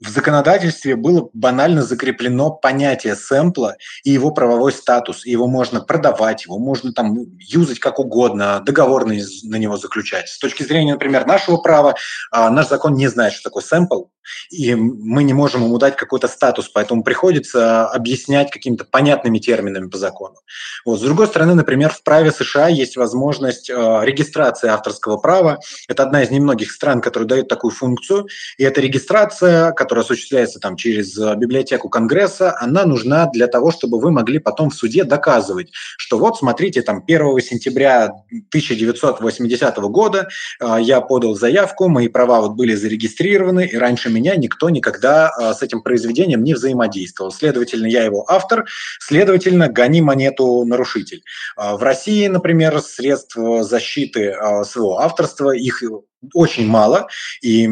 в законодательстве было банально закреплено понятие сэмпла и его правовой статус. Его можно продавать, его можно там юзать как угодно, договор на, на него заключать. С точки зрения, например, нашего права, э, наш закон не знает, что такое сэмпл, и мы не можем ему дать какой-то статус, поэтому приходится объяснять какими-то понятными терминами по закону. Вот. С другой стороны, например, в праве США есть возможность э, регистрации авторского права. Это одна из немногих стран, которая дает такую функцию, и эта регистрация, которая осуществляется там через э, библиотеку Конгресса, она нужна для того, чтобы вы могли потом в суде доказывать, что вот, смотрите, там 1 сентября 1980 года э, я подал заявку, мои права вот были зарегистрированы, и раньше меня никто никогда э, с этим произведением не взаимодействовал. Следовательно, я его автор, следовательно, гони монету нарушитель. В России, например, средств защиты своего авторства, их очень мало, и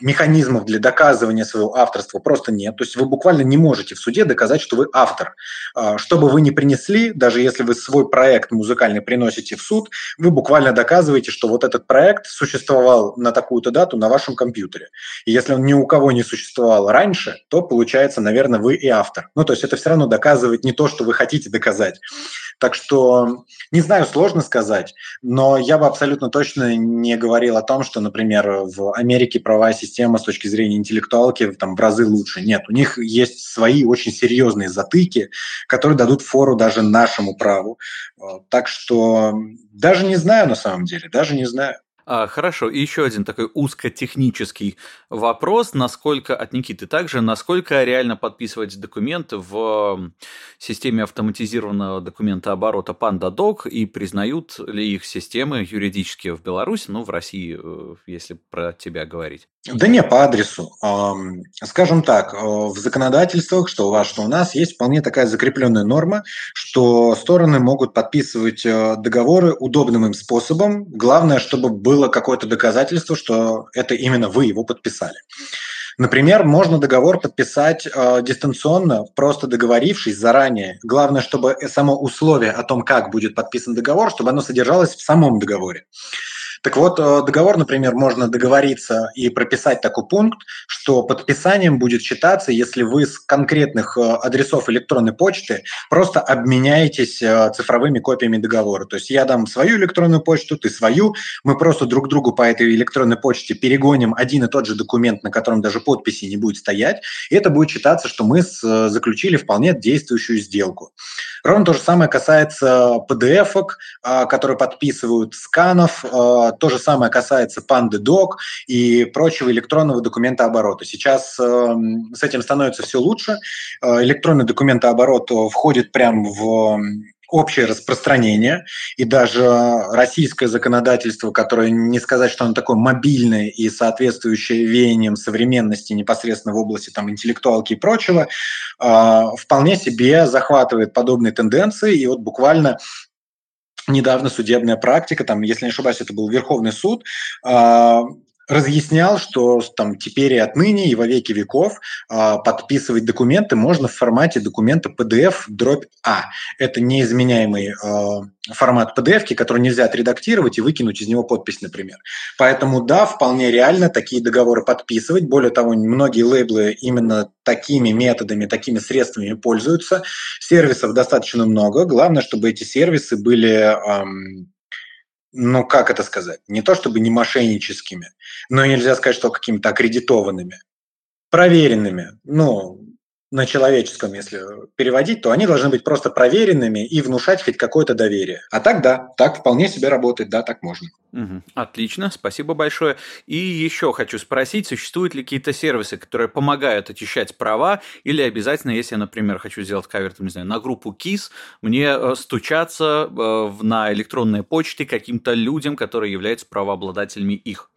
механизмов для доказывания своего авторства просто нет. То есть вы буквально не можете в суде доказать, что вы автор. А, что бы вы ни принесли, даже если вы свой проект музыкальный приносите в суд, вы буквально доказываете, что вот этот проект существовал на такую-то дату на вашем компьютере. И если он ни у кого не существовал раньше, то получается, наверное, вы и автор. Ну, то есть это все равно доказывает не то, что вы хотите доказать. Так что, не знаю, сложно сказать, но я бы абсолютно точно не говорил о том, что, например, в Америке правовая система с точки зрения интеллектуалки там в разы лучше. Нет, у них есть свои очень серьезные затыки, которые дадут фору даже нашему праву. Так что даже не знаю на самом деле, даже не знаю. А, хорошо, и еще один такой узкотехнический вопрос, насколько от Никиты также, насколько реально подписывать документы в системе автоматизированного документооборота PandaDoc и признают ли их системы юридические в Беларуси, ну, в России, э, если про тебя говорить? Да не по адресу. Скажем так, в законодательствах, что у вас, что у нас, есть вполне такая закрепленная норма, что стороны могут подписывать э, договоры удобным им способом. Главное, чтобы было какое-то доказательство, что это именно вы его подписали. Например, можно договор подписать э, дистанционно, просто договорившись заранее. Главное, чтобы само условие о том, как будет подписан договор, чтобы оно содержалось в самом договоре. Так вот, э, договор, например, можно договориться и прописать такой пункт, что подписанием будет считаться, если вы с конкретных э, адресов электронной почты просто обменяетесь э, цифровыми копиями договора. То есть я дам свою электронную почту, ты свою, мы просто друг другу по этой электронной почте перегоним один и тот же документ, на котором даже подписи не будет стоять, и это будет считаться, что мы заключили вполне действующую сделку. Ровно то же самое касается PDF-ок, которые подписывают, сканов, то же самое касается PandaDoc и прочего электронного документооборота. Сейчас э, с этим становится все лучше. Э, электронный документооборот входит прямо в общее распространение, и даже российское законодательство, которое не сказать, что оно такое мобильное и соответствующее веяниям современности непосредственно в области там, интеллектуалки и прочего, э, вполне себе захватывает подобные тенденции, и вот буквально недавно судебная практика, там, если не ошибаюсь, это был Верховный суд, а, разъяснял, что там теперь и отныне, и во веки веков э, подписывать документы можно в формате документа PDF дробь А. Это неизменяемый э, формат PDF, который нельзя отредактировать и выкинуть из него подпись, например. Поэтому да, вполне реально такие договоры подписывать. Более того, многие лейблы именно такими методами, такими средствами пользуются. Сервисов достаточно много. Главное, чтобы эти сервисы были ну, как это сказать, не то чтобы не мошенническими, но нельзя сказать, что какими-то аккредитованными, проверенными, ну, на человеческом, если переводить, то они должны быть просто проверенными и внушать хоть какое-то доверие. А так да, так вполне себе работает, да, так можно. Угу. Отлично, спасибо большое. И еще хочу спросить, существуют ли какие-то сервисы, которые помогают очищать права, или обязательно, если я, например, хочу сделать кавер, там, не знаю, на группу KISS, мне э, стучаться э, на электронной почте каким-то людям, которые являются правообладателями их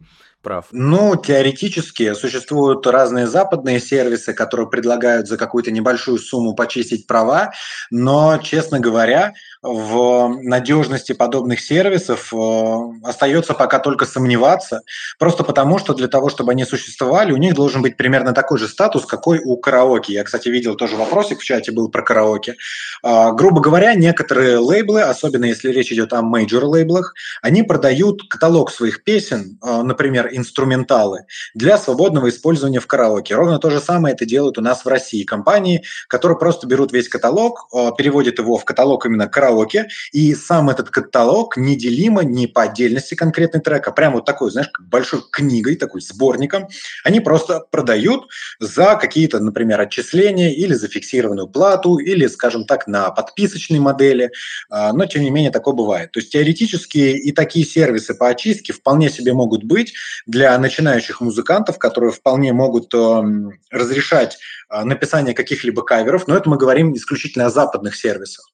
прав? Ну, теоретически существуют разные западные сервисы, которые предлагают за какую-то небольшую сумму почистить права, но, честно говоря, в надежности подобных сервисов э, остается пока только сомневаться, просто потому что для того, чтобы они существовали, у них должен быть примерно такой же статус, какой у караоке. Я, кстати, видел тоже вопросик в чате был про караоке. А, грубо говоря, некоторые лейблы, особенно если речь идет о major лейблах, они продают каталог своих песен, э, например, инструменталы, для свободного использования в караоке. Ровно то же самое это делают у нас в России компании, которые просто берут весь каталог, э, переводят его в каталог именно караоке, и сам этот каталог неделимо не по отдельности конкретный трек, а прямо вот такой, знаешь, большой книгой, такой сборником, они просто продают за какие-то, например, отчисления или за фиксированную плату, или, скажем так, на подписочной модели, а, но, тем не менее, такое бывает. То есть теоретически и такие сервисы по очистке вполне себе могут быть для начинающих музыкантов, которые вполне могут эм, разрешать а, написание каких-либо каверов, но это мы говорим исключительно о западных сервисах.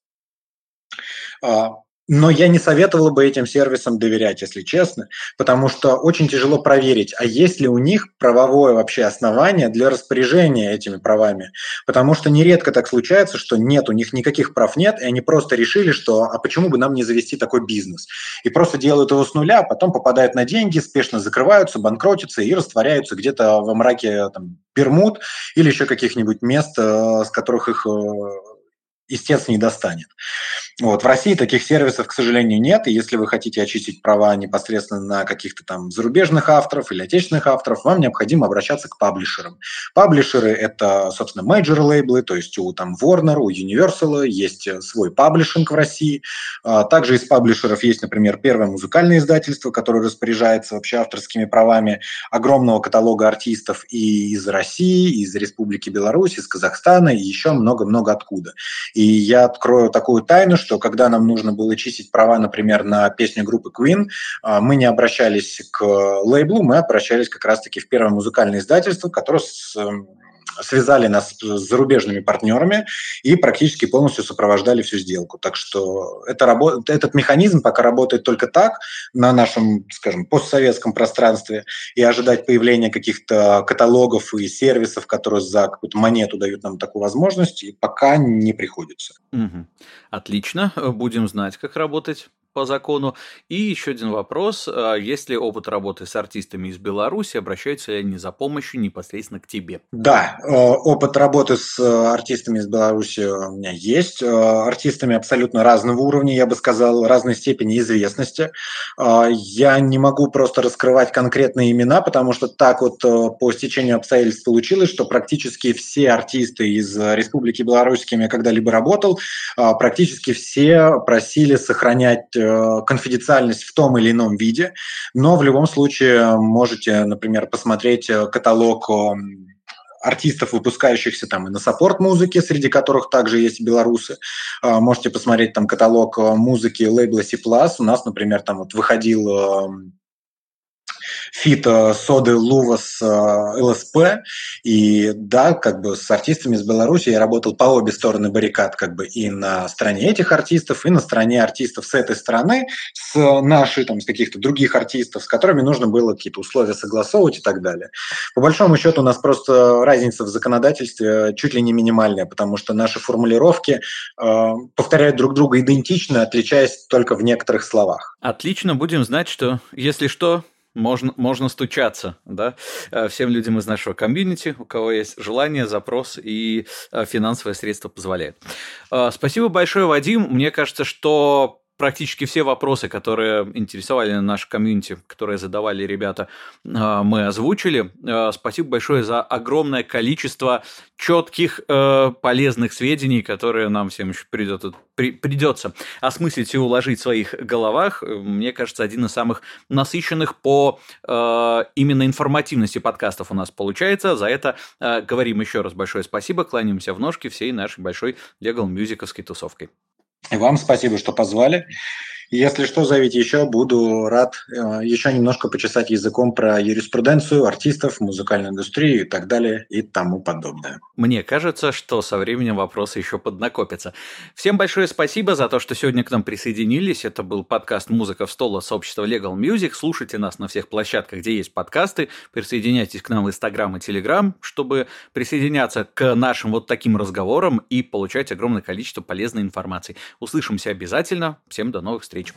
Но я не советовал бы этим сервисам доверять, если честно, потому что очень тяжело проверить, а есть ли у них правовое вообще основание для распоряжения этими правами. Потому что нередко так случается, что нет, у них никаких прав нет, и они просто решили, что а почему бы нам не завести такой бизнес. И просто делают его с нуля, а потом попадают на деньги, спешно закрываются, банкротятся и растворяются где-то во мраке там, Бермуд или еще каких-нибудь мест, э, с которых их истец не достанет. Вот. В России таких сервисов, к сожалению, нет, и если вы хотите очистить права непосредственно на каких-то там зарубежных авторов или отечественных авторов, вам необходимо обращаться к паблишерам. Паблишеры – это, собственно, major лейблы, то есть у там Warner, у Universal есть свой publishing в России. А, также из паблишеров есть, например, первое музыкальное издательство, которое распоряжается вообще авторскими правами огромного каталога артистов и из России, и из Республики Беларусь, из Казахстана, и еще много-много откуда. И я открою такую тайну, что когда нам нужно было чистить права, например, на песню группы Queen, а, мы не обращались к лейблу, мы обращались как раз-таки в первое музыкальное издательство, которое эм, связали нас с зарубежными партнерами и практически полностью сопровождали всю сделку. Так что это рабо- этот механизм пока работает только так на нашем, скажем, постсоветском пространстве, и ожидать появления каких-то каталогов и сервисов, которые за какую-то монету дают нам такую возможность, пока не приходится. Угу. Отлично, будем знать, как работать по закону. И еще один вопрос. А есть ли опыт работы с артистами из Беларуси? Обращаются ли они за помощью непосредственно к тебе? Да, э, опыт работы с э, артистами из Беларуси у меня есть. Э, артистами абсолютно разного уровня, я бы сказал, разной степени известности. Я не могу просто раскрывать конкретные имена, потому что так вот по стечению обстоятельств получилось, что практически все артисты из Республики Беларусь, с кем я когда-либо работал, практически все просили сохранять конфиденциальность в том или ином виде, но в любом случае можете, например, посмотреть э, каталог артистов, выпускающихся там и на саппорт музыки, среди которых также есть белорусы. А, можете посмотреть там каталог э, музыки лейбла C+. У нас, например, там вот выходил эм, фит Соды Лува э, ЛСП. И да, как бы с артистами из Беларуси я работал по обе стороны баррикад, как бы и на стороне этих артистов, и на стороне артистов с этой стороны, с нашей, там, с каких-то других артистов, с которыми нужно было какие-то условия согласовывать и так далее. По большому счету у нас просто разница в законодательстве чуть ли не минимальная, потому что наши формулировки э, повторяют друг друга идентично, отличаясь только в некоторых словах. Отлично, будем знать, что если что, можно, можно стучаться, да, э, всем людям из нашего комьюнити, у кого есть желание, запрос и э, финансовые средства позволяют. Э, спасибо большое, Вадим. Мне кажется, что практически все вопросы, которые интересовали наш комьюнити, которые задавали ребята, а, мы озвучили. А, спасибо большое за огромное количество четких, э, полезных сведений, которые нам всем еще придет, придется осмыслить и уложить в своих головах. Мне кажется, один из самых насыщенных по э, именно информативности подкастов у нас получается. За это э, говорим еще раз большое спасибо, кланяемся в ножки всей нашей большой Legal Мюзиковской тусовкой. И вам спасибо, что позвали. Если что, зовите еще, буду рад э, еще немножко почесать языком про юриспруденцию, артистов, музыкальную индустрию и так далее и тому подобное. Мне кажется, что со временем вопросы еще поднакопятся. Всем большое спасибо за то, что сегодня к нам присоединились. Это был подкаст «Музыка в стол» от сообщества Legal Music. Слушайте нас на всех площадках, где есть подкасты. Присоединяйтесь к нам в Инстаграм и Телеграм, чтобы присоединяться к нашим вот таким разговорам и получать огромное количество полезной информации. Услышимся обязательно. Всем до новых встреч.